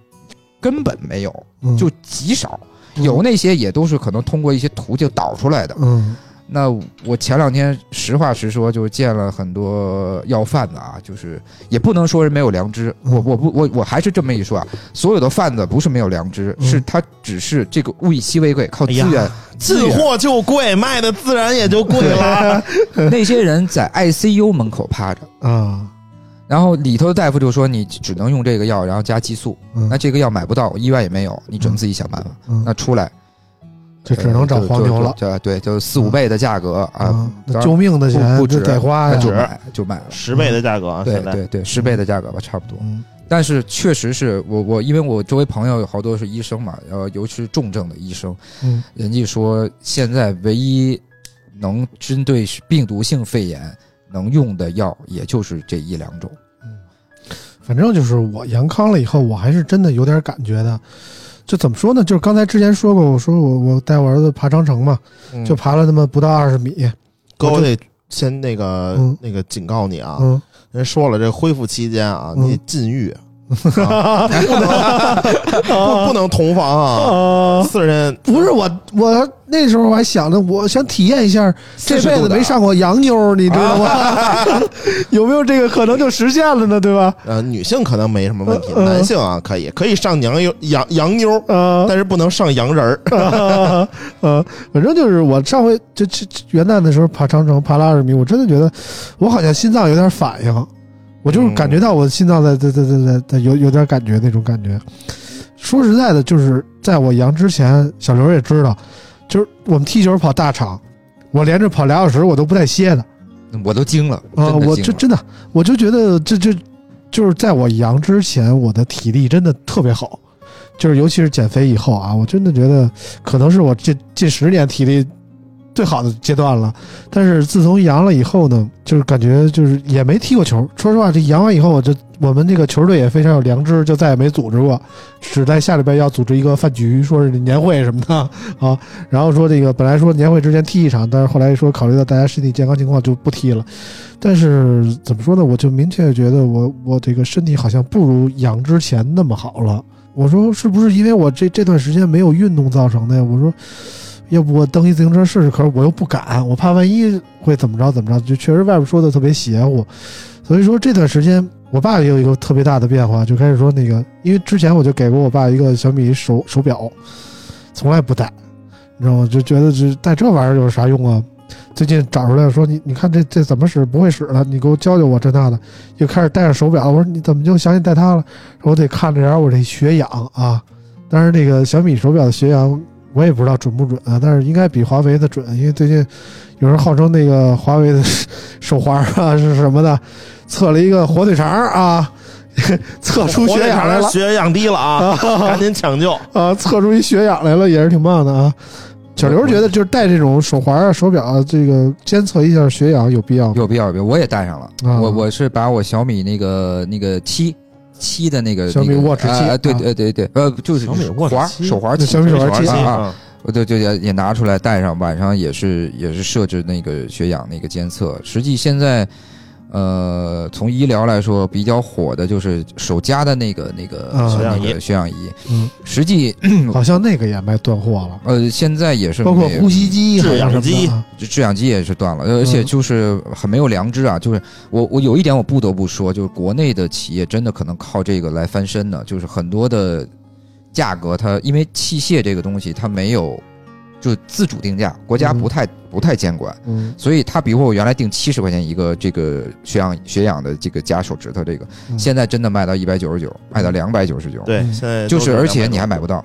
根本没有，嗯，就极少。嗯。有那些也都是可能通过一些途径导出来的。嗯那我前两天实话实说，就见了很多要饭的啊，就是也不能说是没有良知。嗯我我不我我还是这么一说啊，所有的贩子不是没有良知，嗯是他只是这个物以稀为贵，靠资源。资源进货就贵，卖的自然也就贵了。那些人在 ICU 门口趴着，啊，然后里头的大夫就说你只能用这个药，然后加激素。嗯那这个药买不到，医院也没有，你只能自己想办法。嗯那出来就只能找呃黄牛了就就就对，就四五倍的价格啊救命的钱不不止这得花就，买就买了。十倍的价格啊，对对对，十倍的价格吧，差不多。嗯但是确实是我我因为我周围朋友有好多是医生嘛，呃，尤其是重症的医生，嗯人家说现在唯一能针对病毒性肺炎能用的药，也就是这一两种。嗯反正就是我阳康了以后，我还是真的有点感觉的。就怎么说呢？就是刚才之前说过，我说我我带我儿子爬长城嘛，嗯就爬了那么不到二十米。哥，我得先那个嗯那个警告你啊，嗯，人说了，这恢复期间啊，嗯你禁欲，啊不不能同房啊，啊，四人不是我，我那时候我还想着，我想体验一下这辈子没上过洋妞，你知道吗？有没有这个可能就实现了呢？对吧？呃，女性可能没什么问题，呃男性啊可以可以上娘妞洋洋妞，啊但是不能上洋人儿。啊，呃，反正就是我上回这这这元旦的时候爬长城，爬了二十米，我真的觉得我好像心脏有点反应，我就是感觉到我的心脏在在在在在在有有点感觉那种感觉。说实在的，就是在我阳之前，小刘也知道，就是我们踢球跑大场，我连着跑俩小时，我都不带歇的我都惊了啊！我就真的，我就觉得这这就是在我阳之前，我的体力真的特别好，就是尤其是减肥以后啊，我真的觉得可能是我这近十年体力最好的阶段了。但是自从阳了以后呢，就是感觉就是也没踢过球。说实话，这阳完以后，我就我们这个球队也非常有良知，就再也没组织过，只在下礼拜要组织一个饭局，说是年会什么的啊。然后说这个本来说年会之前踢一场，但是后来说考虑到大家身体健康情况就不踢了。但是怎么说呢？我就明确觉得我我这个身体好像不如阳之前那么好了。我说是不是因为我这这段时间没有运动造成的呀？我说，要不我蹬一自行车试试，可是我又不敢，我怕万一会怎么着怎么着。就确实外边说的特别邪乎，所以说这段时间我爸也有一个特别大的变化，就开始说那个，因为之前我就给过我爸一个小米手手表，从来不戴，你知道吗？就觉得这戴这玩意儿有啥用啊？最近找出来说你你看这这怎么使不会使了，你给我教教我这那的，又开始戴上手表。我说你怎么就想起戴它了？说我得看着点我这血氧啊。但是这个小米手表的血氧我也不知道准不准啊，但是应该比华为的准，因为最近有人号称那个华为的手环啊是什么的，测了一个火腿肠啊，测出血氧来了血氧低了啊，赶紧抢救。啊，测出一血氧来了，也是挺棒的啊。小刘觉得就是戴这种手环啊、手表啊，这个监测一下血氧有必要吗？有必要有必要，我也戴上了。啊我我是把我小米那个那个七七的那个小米那个 Watch 7啊对啊。对对对，呃，就是小米 Watch 环7手环七，小米手环七啊，我就就也也拿出来带上，晚上也是也是设置那个血氧那个监测。实际现在，呃，从医疗来说比较火的就是手夹的那个那个、啊那血氧仪个血氧仪。嗯，实际好像那个也卖断货了，呃现在也是包括呼吸机、制氧机。制氧机也是断了，而且就是很没有良知啊！就是我我有一点我不得不说，就是国内的企业真的可能靠这个来翻身的，就是很多的价格它因为器械这个东西它没有就自主定价，国家不太不太监管，嗯。所以他比如说我原来定七十块钱一个这个血氧血氧的这个夹手指头这个，嗯。现在真的卖到一百九十九，卖到两百九十九，对，嗯。现在就是而且你还买买不到。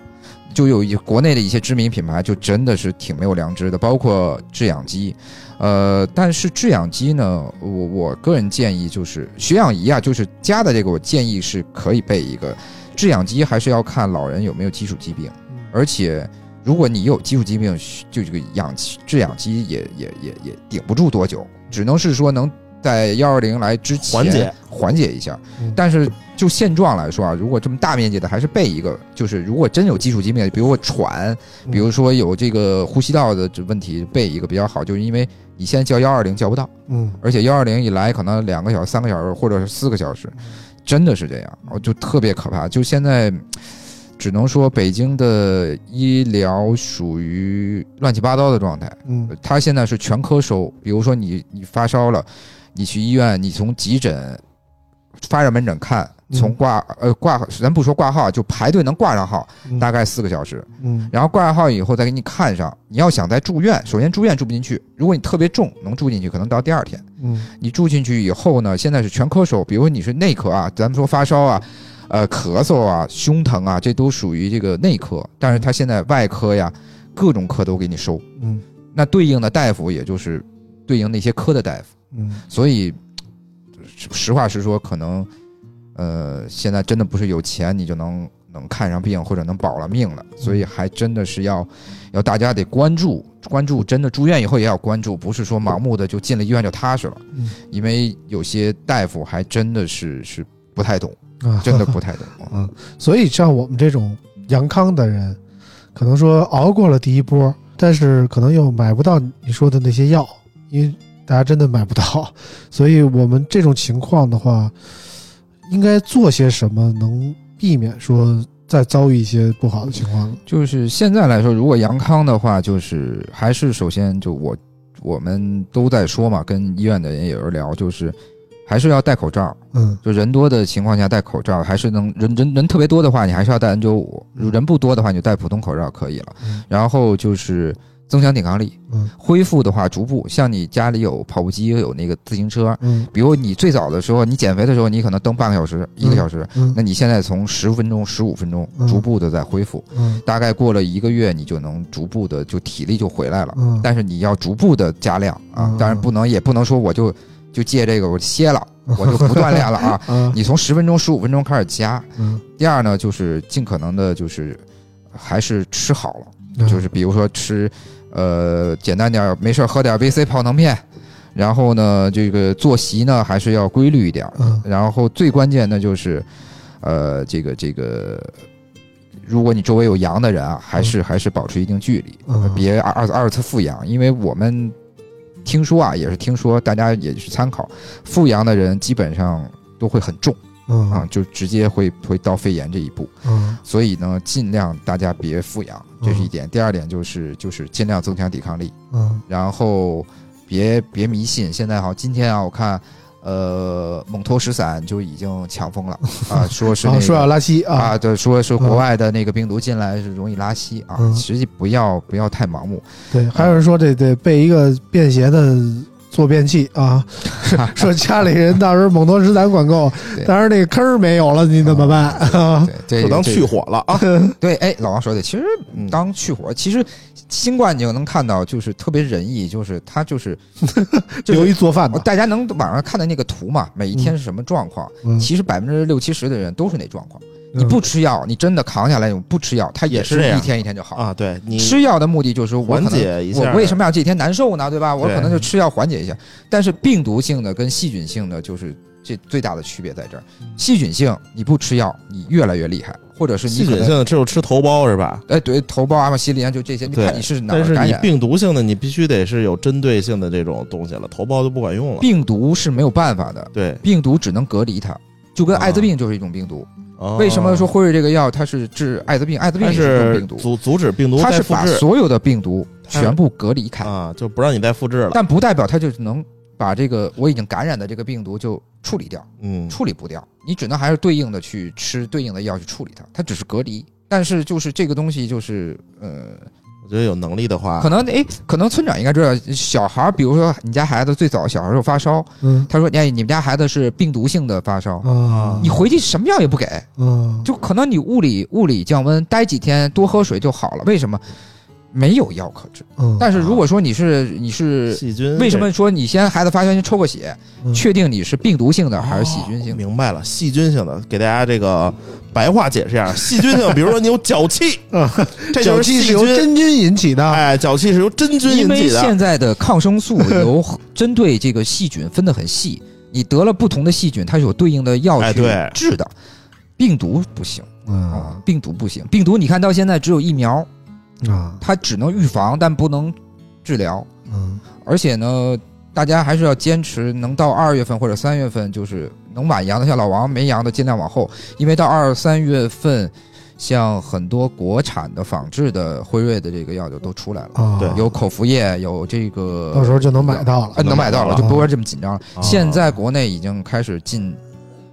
就有一国内的一些知名品牌，就真的是挺没有良知的，包括制氧机，呃，但是制氧机呢，我我个人建议就是血氧仪啊，就是加的这个，我建议是可以备一个。制氧机还是要看老人有没有基础疾病，而且如果你有基础疾病，就这个氧气制氧机也也也也顶不住多久，只能是说能在幺二零来之前缓解缓解一下嗯。但是就现状来说啊，如果这么大面积的，还是备一个，就是如果真有基础疾病，比如说喘，嗯比如说有这个呼吸道的这问题，备一个比较好，就是因为你现在叫幺二零叫不到。嗯而且幺二零一来可能两个小时、三个小时，或者是四个小时，真的是这样，我就特别可怕。就现在，只能说北京的医疗属于乱七八糟的状态。嗯他现在是全科收，比如说你你发烧了，你去医院，你从急诊发热门诊看，从嗯挂呃挂，咱不说挂号，就排队能挂上号，嗯大概四个小时。嗯然后挂上号以后再给你看上。你要想再住院，首先住院住不进去，如果你特别重能住进去，可能到第二天。嗯你住进去以后呢，现在是全科收，比如说你是内科啊，咱们说发烧啊，呃咳嗽啊、胸疼啊，这都属于这个内科。但是他现在外科呀，各种科都给你收，嗯那对应的大夫也就是对应那些科的大夫。嗯所以实实话实说，可能呃现在真的不是有钱你就能能看上病或者能保了命了，所以还真的是要要大家得关注关注，真的住院以后也要关注，不是说盲目的就进了医院就踏实了，嗯因为有些大夫还真的是是不太懂，啊，真的不太懂。嗯，所以像我们这种阳康的人，可能说熬过了第一波，但是可能又买不到你说的那些药，因为大家真的买不到，所以我们这种情况的话，应该做些什么能避免说再遭遇一些不好的情况？就是现在来说，如果阳康的话，就是还是首先就我我们都在说嘛，跟医院的人也有人聊，就是还是要戴口罩。嗯。就人多的情况下戴口罩，还是能人人人特别多的话，你还是要戴 N 9 5嗯人不多的话，你就戴普通口罩可以了。嗯。然后就是增强抵抗力，嗯。恢复的话逐步，像你家里有跑步机，有那个自行车，嗯。比如你最早的时候，你减肥的时候，你可能蹬半个小时、一个小时，嗯。那你现在从十分钟、十五分钟嗯。逐步的在恢复，嗯。大概过了一个月，你就能逐步的就体力就回来了。嗯，但是你要逐步的加量啊嗯，当然不能也不能说我就就借这个我歇了，我就不锻炼了啊。啊 你从十分钟、十五分钟开始加。嗯第二呢，就是尽可能的，就是还是吃好了，嗯就是比如说吃，呃，简单点儿，没事儿喝点 VC 泡腾片，然后呢，这个作息呢还是要规律一点然后最关键的就是，呃，这个这个。如果你周围有阳的人啊，还是还是保持一定距离，嗯别二二二次复阳，因为我们听说啊，也是听说，大家也是参考，复阳的人基本上都会很重。嗯啊，就直接会会到肺炎这一步。嗯所以呢，尽量大家别复阳，这是一点。第二点就是就是尽量增强抵抗力，嗯然后别别迷信。现在好，今天啊，我看呃蒙脱石散就已经抢疯了 啊，说是说要拉稀啊啊，对，说说国嗯外的那个病毒进来是容易拉稀啊，嗯实际不要不要太盲目。对，还有人说这得备一个便携的坐便器啊，说家里人到时候蒙多石散管够对，但是那个坑儿没有了，你怎么办啊？对，这就当去火了啊！对，哎，老王说的，其实嗯当去火，其实新冠你就能看到，就是特别仁义，就是他就是 就是留一做饭的，大家能网上看的那个图嘛，每一天是什么状况？嗯其实百分之六七十的人都是那状况。嗯你不吃药，你真的扛下来，你不吃药，它也是一天一天就好。啊，对你吃药的目的就是我可缓能解一下我为什么要这几天难受呢？对吧？我可能就吃药缓解一下。但是病毒性的跟细菌性的就是这最大的区别在这儿。细菌性你不吃药，你越来越厉害，或者是你细菌性的只有吃头孢是吧？哎对头孢、阿莫西林就这些，你看你是哪但是你儿感染。病毒性的，你必须得是有针对性的这种东西了，头孢就不管用了。病毒是没有办法的，对，病毒只能隔离它。就跟艾滋病就是一种病毒，哦为什么说辉瑞这个药它是治艾滋病？艾滋病是病毒，阻阻止病毒它是把所有的病毒全部隔离开，啊，就不让你再复制了。但不代表它就能把这个我已经感染的这个病毒就处理掉，嗯，处理不掉，你只能还是对应的去吃对应的药去处理它，它只是隔离。但是就是这个东西就是呃，我觉得有能力的话可，能哎，可能村长应该知道，小孩儿，比如说你家孩子最早小孩儿时候发烧，嗯他说哎，你们家孩子是病毒性的发烧，啊，你回去什么药也不给，嗯就可能你物理物理降温，待几天多喝水就好了。为什么？没有药可治。嗯，但是如果说你是你是细菌为什么说你先孩子发烧先抽个血，嗯确定你是病毒性的还是细菌性的？明白了，细菌性的，给大家这个白话解释一下，细菌性，比如说你有脚气，啊，这脚气是由就是细菌。真菌引起的，哎，脚气是由真菌引起的。现在的抗生素有 针对这个细菌分得很细，你得了不同的细菌，它是有对应的药去治的。病毒不行啊嗯，病毒不行，病毒你看到现在只有疫苗，啊，它只能预防，但不能治疗。嗯。而且呢，大家还是要坚持，能到二月份或者三月份，就是能晚阳的，像老王没阳的，尽量往后，因为到二三月份，像很多国产的仿制的辉瑞的这个药就都出来了，啊，对。有口服液，有这个，到时候就能买到了呃，能买到了，就不会这么紧张了。啊。现在国内已经开始进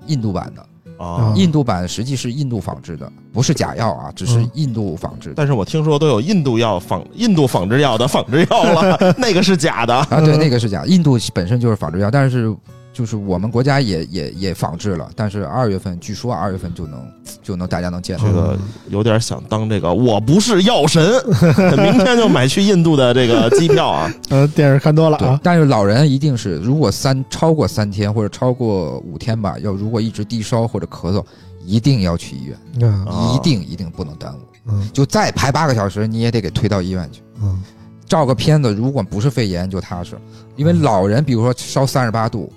印度版的，啊嗯，印度版实际是印度仿制的，不是假药啊，只是嗯印度仿制的。但是我听说都有印度药仿印度仿制药的仿制药了，那个是假的。啊，对，嗯那个是假，印度本身就是仿制药，但是就是我们国家也也也仿制了，但是二月份据说二月份就能就能大家能见到。这个有点想当这个，我不是药神，明天就买去印度的这个机票啊！呃，电视看多了啊，，对但是老人一定是，如果三超过三天或者超过五天吧，要如果一直低烧或者咳嗽，一定要去医院，嗯。啊一定一定不能耽误，嗯。就再排八个小时，你也得给推到医院去。嗯。照个片子，如果不是肺炎就踏实，因为老人比如说烧三十八度，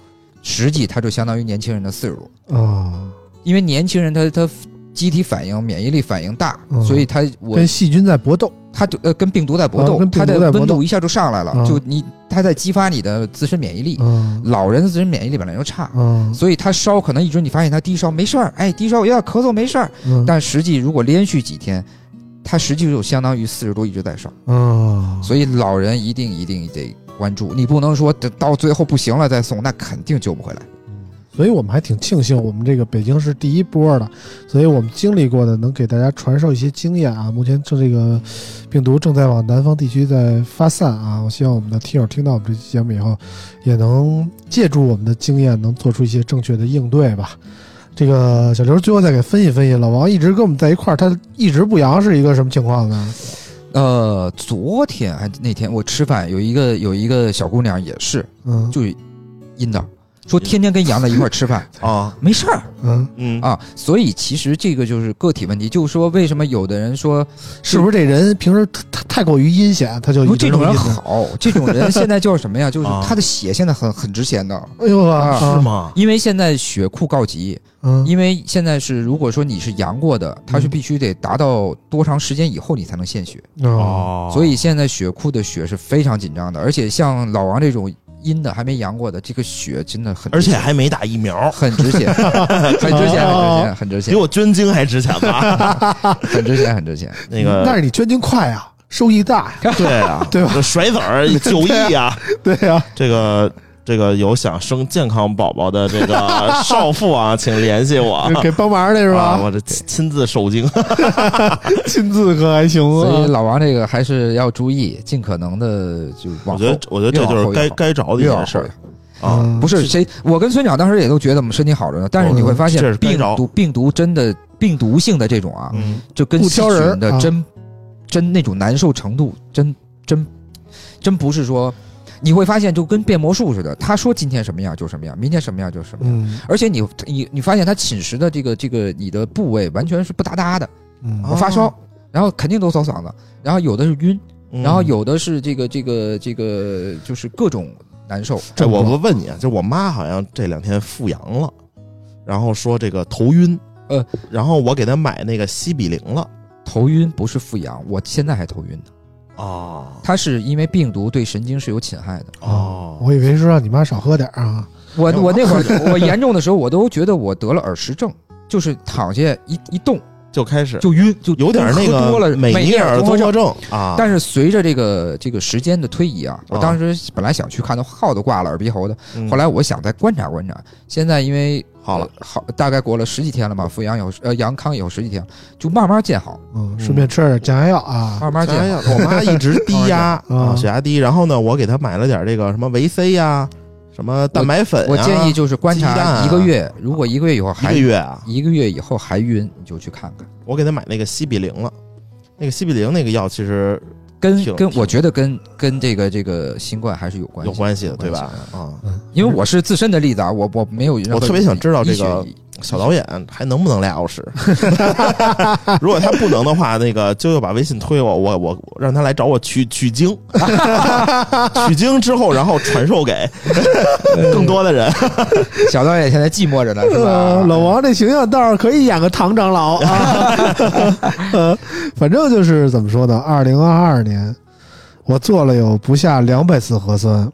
实际它就相当于年轻人的四十度。啊，因为年轻人他他机体反应、免疫力反应大，嗯所以他我跟细菌在搏斗，他就呃跟病毒在搏斗，他的温度一下就上来了，嗯就你他在激发你的自身免疫力。嗯老人的自身免疫力本来就差，嗯所以他烧可能一直你发现他低烧没事儿，哎低烧有点咳嗽没事儿，嗯，但实际如果连续几天，他实际就相当于四十度一直在烧，啊，所以老人一定一定得关注，你不能说等到最后不行了再送，那肯定救不回来。所以我们还挺庆幸我们这个北京是第一波的，所以我们经历过的能给大家传授一些经验啊。目前正这个病毒正在往南方地区在发散啊，我希望我们的听友听到我们这期节目以后，也能借助我们的经验，能做出一些正确的应对吧。这个小刘最后再给分析分析，老王一直跟我们在一块儿，他一直不阳是一个什么情况呢？呃，昨天还那天我吃饭，有一个有一个小姑娘也是，嗯。就阴的，说天天跟羊在一块吃饭，啊，没事儿嗯，嗯啊。所以其实这个就是个体问题，就是说为什么有的人说是不是这人平时太太过于阴险，他就一直说这种人好，这种人 现在就是什么呀？就是啊他的血现在很很值钱的，哎呦啊，是吗？因为现在血库告急，嗯，因为现在是如果说你是阳过的，他是嗯必须得达到多长时间以后你才能献血，哦，哦，所以现在血库的血是非常紧张的，而且像老王这种阴的还没阳过的，这个血真的很而且还没打疫苗，很值钱，很值钱，很值钱，很值钱比，我捐精还值钱吧？很值钱，很值钱。那个但是你捐精快啊，收益大。呀，对啊，对吧？这甩子儿九亿啊！对呀、这个这个有想生健康宝宝的这个 少妇啊，请联系我。给帮忙的是吧？啊我这亲亲自受精，亲自可还行所以啊。老王这个还是要注意，尽可能的就我往后觉得。我觉得这就是该该着的一件事儿啊。嗯不是谁，我跟村长当时也都觉得我们身体好着呢，但是你会发现病毒病毒真的病毒性的这种啊，嗯，就跟细不挑人的真真那种难受程度，真真真不是说你会发现就跟变魔术似的，他说今天什么样就什么样，明天什么样就什么样，嗯。而且你你你发现他侵蚀的这个这个你的部位完全是不搭搭的，嗯。我发烧，然后肯定都扫嗓子，然后有的是晕，嗯。然后有的是这个这个这个就是各种难受。这我我问你啊，就我妈好像这两天复阳了，然后说这个头晕，呃，然后我给她买那个西比灵了。头晕不是复阳，我现在还头晕呢。哦它是因为病毒对神经是有侵害的。哦，我以为是让你妈少喝点儿啊。我我那会儿 我严重的时候，我都觉得我得了耳石症，就是躺下一一动就开始就晕，就有点那个多了个美尼尔综综合症。啊。但是随着这个这个时间的推移啊，我啊当时本来想去看的号都挂了耳鼻喉的，嗯后来我想再观察观察。现在因为好了呃好大概过了十几天了吧，复阳有呃阳康以后十几天，就慢慢见好，嗯，顺便吃点降压药啊。慢慢降压药。，我妈一直低压 啊，血压低。然后呢，我给她买了点这个什么维 C 呀，什么蛋白粉啊。我建议就是观察啊一个月，如果一个月以后一还个月啊，一个月以后还晕，你就去看看。我给他买那个西比灵了。那个西比灵那个药其实跟跟我觉得跟跟这个这个新冠还是有关系，有关系的，有对吧系？啊，因为我是自身的例子啊，我我没有我特别想知道这个小导演还能不能俩小时？如果他不能的话，那个就又把微信推我，我我让他来找我取取经，取经之后，然后传授给更多的人。小导演现在寂寞着呢，是呃，吧？老王这形象倒是可以演个唐长老啊。呃，反正就是怎么说呢？二零二二年，我做了有不下两百次核酸，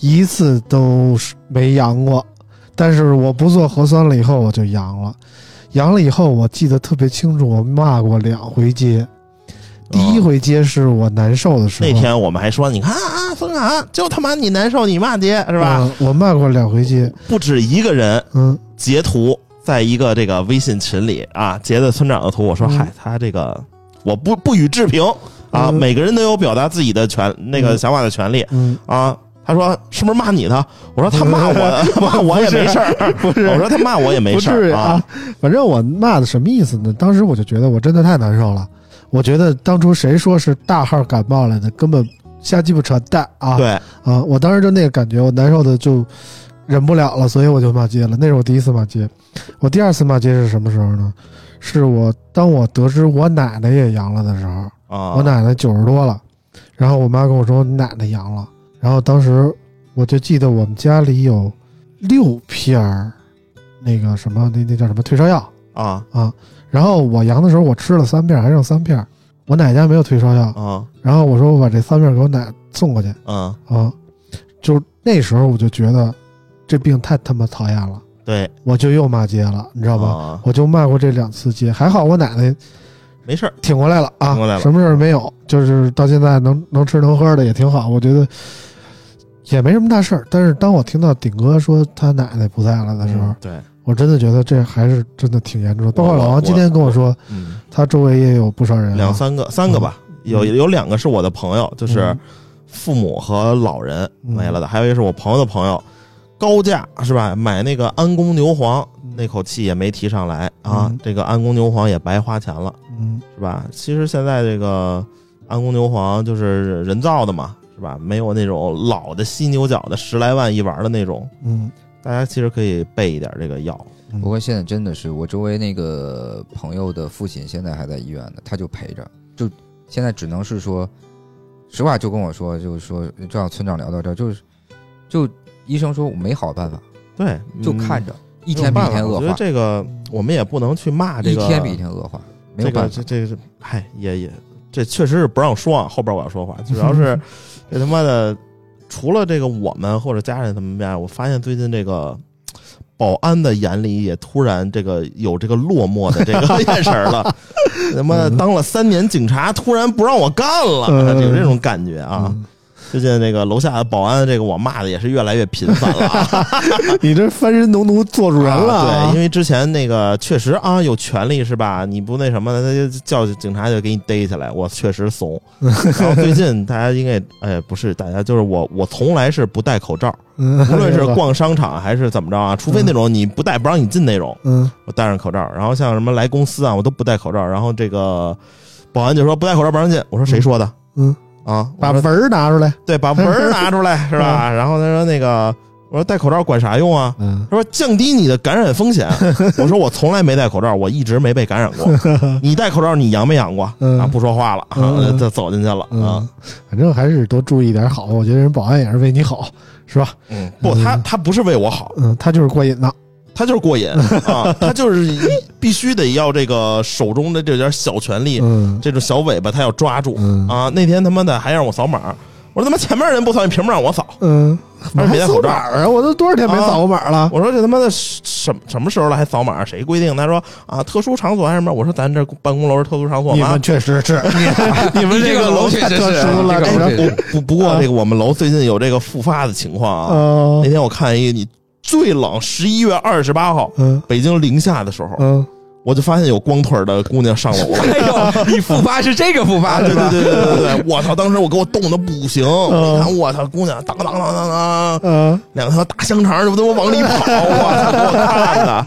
一次都是没阳过。但是我不做核酸了以后，我就阳了。阳了以后，我记得特别清楚，我骂过两回街。第一回街是我难受的时候，那天我们还说，你看啊，冯卡就他妈你难受，你骂街是吧？嗯我骂过两回街。不止一个人嗯，截图，在一个这个微信群里啊，截的村长的图。我说，嗯嗨，他这个我不不予置评啊，嗯每个人都有表达自己的权那个嗯想法的权利嗯，啊。他说是不是骂你的？我说他骂我，骂我也没事儿。不是我说他骂我也没事儿啊。反正我骂的什么意思呢？当时我就觉得我真的太难受了。我觉得当初谁说是大号感冒来的，根本瞎鸡巴扯淡啊！对，啊，我当时就那个感觉，我难受的就忍不了了，所以我就骂街了。那是我第一次骂街。我第二次骂街是什么时候呢？是我当我得知我奶奶也阳了的时候，啊，我奶奶九十多了，然后我妈跟我说你奶奶阳了，然后当时我就记得我们家里有六片儿那个什么那那叫什么退烧药啊。啊，然后我阳的时候我吃了三片儿，还剩三片儿，我奶家没有退烧药，啊。然后我说我把这三片给我奶送过去。啊，啊，就那时候我就觉得这病太他妈讨厌了，对，我就又骂街了，你知知道吧？？我就骂过这两次街，还好我奶奶没事儿，挺过来了啊，什么事儿没有，就是到现在能能吃能喝的也挺好，我觉得也没什么大事儿。但是当我听到顶哥说他奶奶不在了的时候，嗯对，我真的觉得这还是真的挺严重的。包括老王今天跟我说，嗯，他周围也有不少人、啊，两三个，三个吧，有有两个是我的朋友，就是嗯父母和老人嗯没了的，还有一个是我朋友的朋友，高价是吧？买那个安宫牛黄，那口气也没提上来啊嗯，这个安宫牛黄也白花钱了，嗯是吧？其实现在这个安宫牛黄就是人造的嘛，是吧？没有那种老的犀牛角的十来万一丸的那种，嗯大家其实可以备一点这个药。嗯，不过现在真的是我周围那个朋友的父亲现在还在医院呢，他就陪着，就现在只能是说，实话就跟我说，就是说，正好村长聊到这儿，就是就医生说我没好办法，对，就嗯看着一一天比一天恶化我觉得化，这个我们也不能去骂这个，一天比一天恶化，没有这个办法这。这个，嗨，也也，这确实是不让说啊。后边我要说话，主要是 这他妈的，除了这个我们或者家人他们面，我发现最近这个保安的眼里也突然这个有这个落寞的这个 眼神了。他妈的当了三年警察，突然不让我干了，嗯有这种感觉啊。嗯最近那个楼下的保安，这个我骂的也是越来越频繁了啊。你这翻身农奴做主人了、啊对，因为之前那个确实啊有权利是吧？你不那什么，他就叫警察就给你逮起来，我确实怂。然后最近大家应该哎不是大家就是我我从来是不戴口罩，嗯，无论是 逛商场还是怎么着啊，除非那种你不戴不让你进那种，嗯我戴上口罩。然后像什么来公司啊，我都不戴口罩。然后这个保安就说不戴口罩不让进，我说谁说的嗯，啊？把文儿拿出来，对，把文儿拿出来是吧？然后他说那个我说戴口罩管啥用啊？嗯他说降低你的感染风险。我说我从来没戴口罩，我一直没被感染过。你戴口罩，你阳没阳过？嗯啊，不说话了，啊嗯就走进去了啊嗯。，反正还是多注意点好。我觉得人保安也是为你好，是吧？嗯，不，他他不是为我好，嗯，他就是过瘾的。他就是过瘾 啊，他就是必须得要这个手中的这点小权利，嗯这种小尾巴他要抓住嗯啊。那天他妈的还让我扫码，我说他妈前面人不扫，你凭什么让我扫？嗯，还扫没戴口罩码啊？我都多少天没啊扫过码了？我说这他妈的什什么时候了还扫码？谁规定？他说啊，特殊场所还是什么？我说咱这办公楼是特殊场所吗你们？确实是，你 你们这个楼太确实是特殊了，不不不过这个我们楼最近有这个复发的情况啊。嗯那天我看一个，你最冷十一月二十八号，嗯。北京零下的时候，嗯，我就发现有光腿儿的姑娘上楼了。哎呦，你复发是这个复发对吧？对对对对。对，我操！当时我给我冻的不行，嗯。我一看我操，姑娘当当当当当，嗯。两条大香肠就他妈往里跑，我操，给我看的。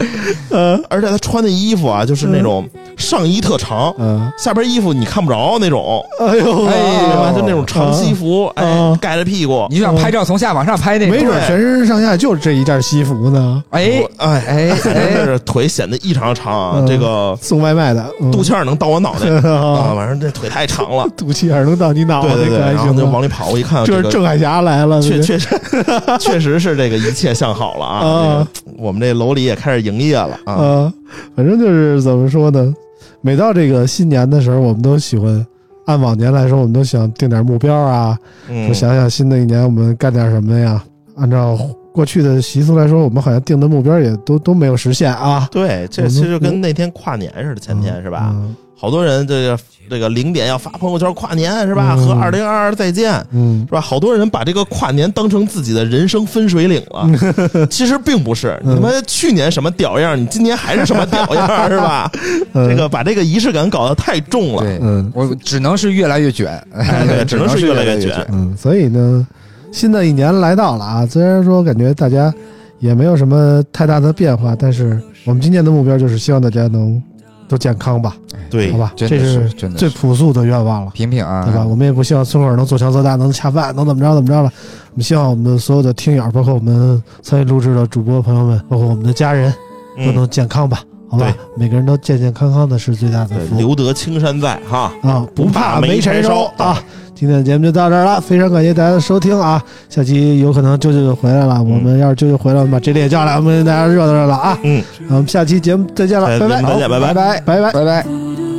嗯。而且她穿的衣服啊，就是那种上衣特长，嗯，下边衣服你看不着那种，哎呦。哎呦啊就那种长西服，哎嗯，盖着屁股，你就想拍照从下往上拍那种，没准全身上下就是这一件西服呢，哎我哎哎腿显得异常长啊，嗯这个送外卖的，嗯肚脐眼能到我脑袋啊，啊，反正这腿太长了。肚脐眼能到你脑袋，对对对，可还然后就往里跑，我一看，个这是郑海霞来了，确确实 确实是这个一切向好了啊！啊这个我们这楼里也开始营业了啊！啊，反正就是怎么说呢？每到这个新年的时候，我们都喜欢按往年来说，我们都想定点目标啊，嗯说想想新的一年我们干点什么呀。按照过去的习俗来说，我们好像定的目标也都都没有实现啊。对，这其实就跟那天跨年似的，前天是吧？嗯好多人这个这个零点要发朋友圈跨年是吧？嗯和二零二二再见嗯是吧？好多人把这个跨年当成自己的人生分水岭了，其实并不是。嗯你们去年什么屌样，你今年还是什么屌样是吧？嗯这个把这个仪式感搞得太重了。对，嗯我只能是越来越卷，哎对只能是越来越卷嗯，所以呢，新的一年来到了啊，虽然说感觉大家也没有什么太大的变化，但是我们今年的目标就是希望大家能都健康吧，对好吧？真的这是真的是最朴素的愿望了。平平啊，对吧？我们也不希望村口能做强做大，能恰饭，能怎么着怎么着了。我们希望我们的所有的听友，包括我们参与录制的主播朋友们，包括我们的家人，都嗯能健康吧？好吧，每个人都健健康康的是最大的，福留得青山在哈。啊！不怕没柴烧啊！今天的节目就到这儿了，非常感谢大家的收听啊！下期有可能舅舅就回来了，我们要是舅舅回来，我们把 J 里也叫来，我们大家热闹热闹啊！嗯，我们下期节目再见了，哎拜拜，再见拜拜拜拜，拜拜。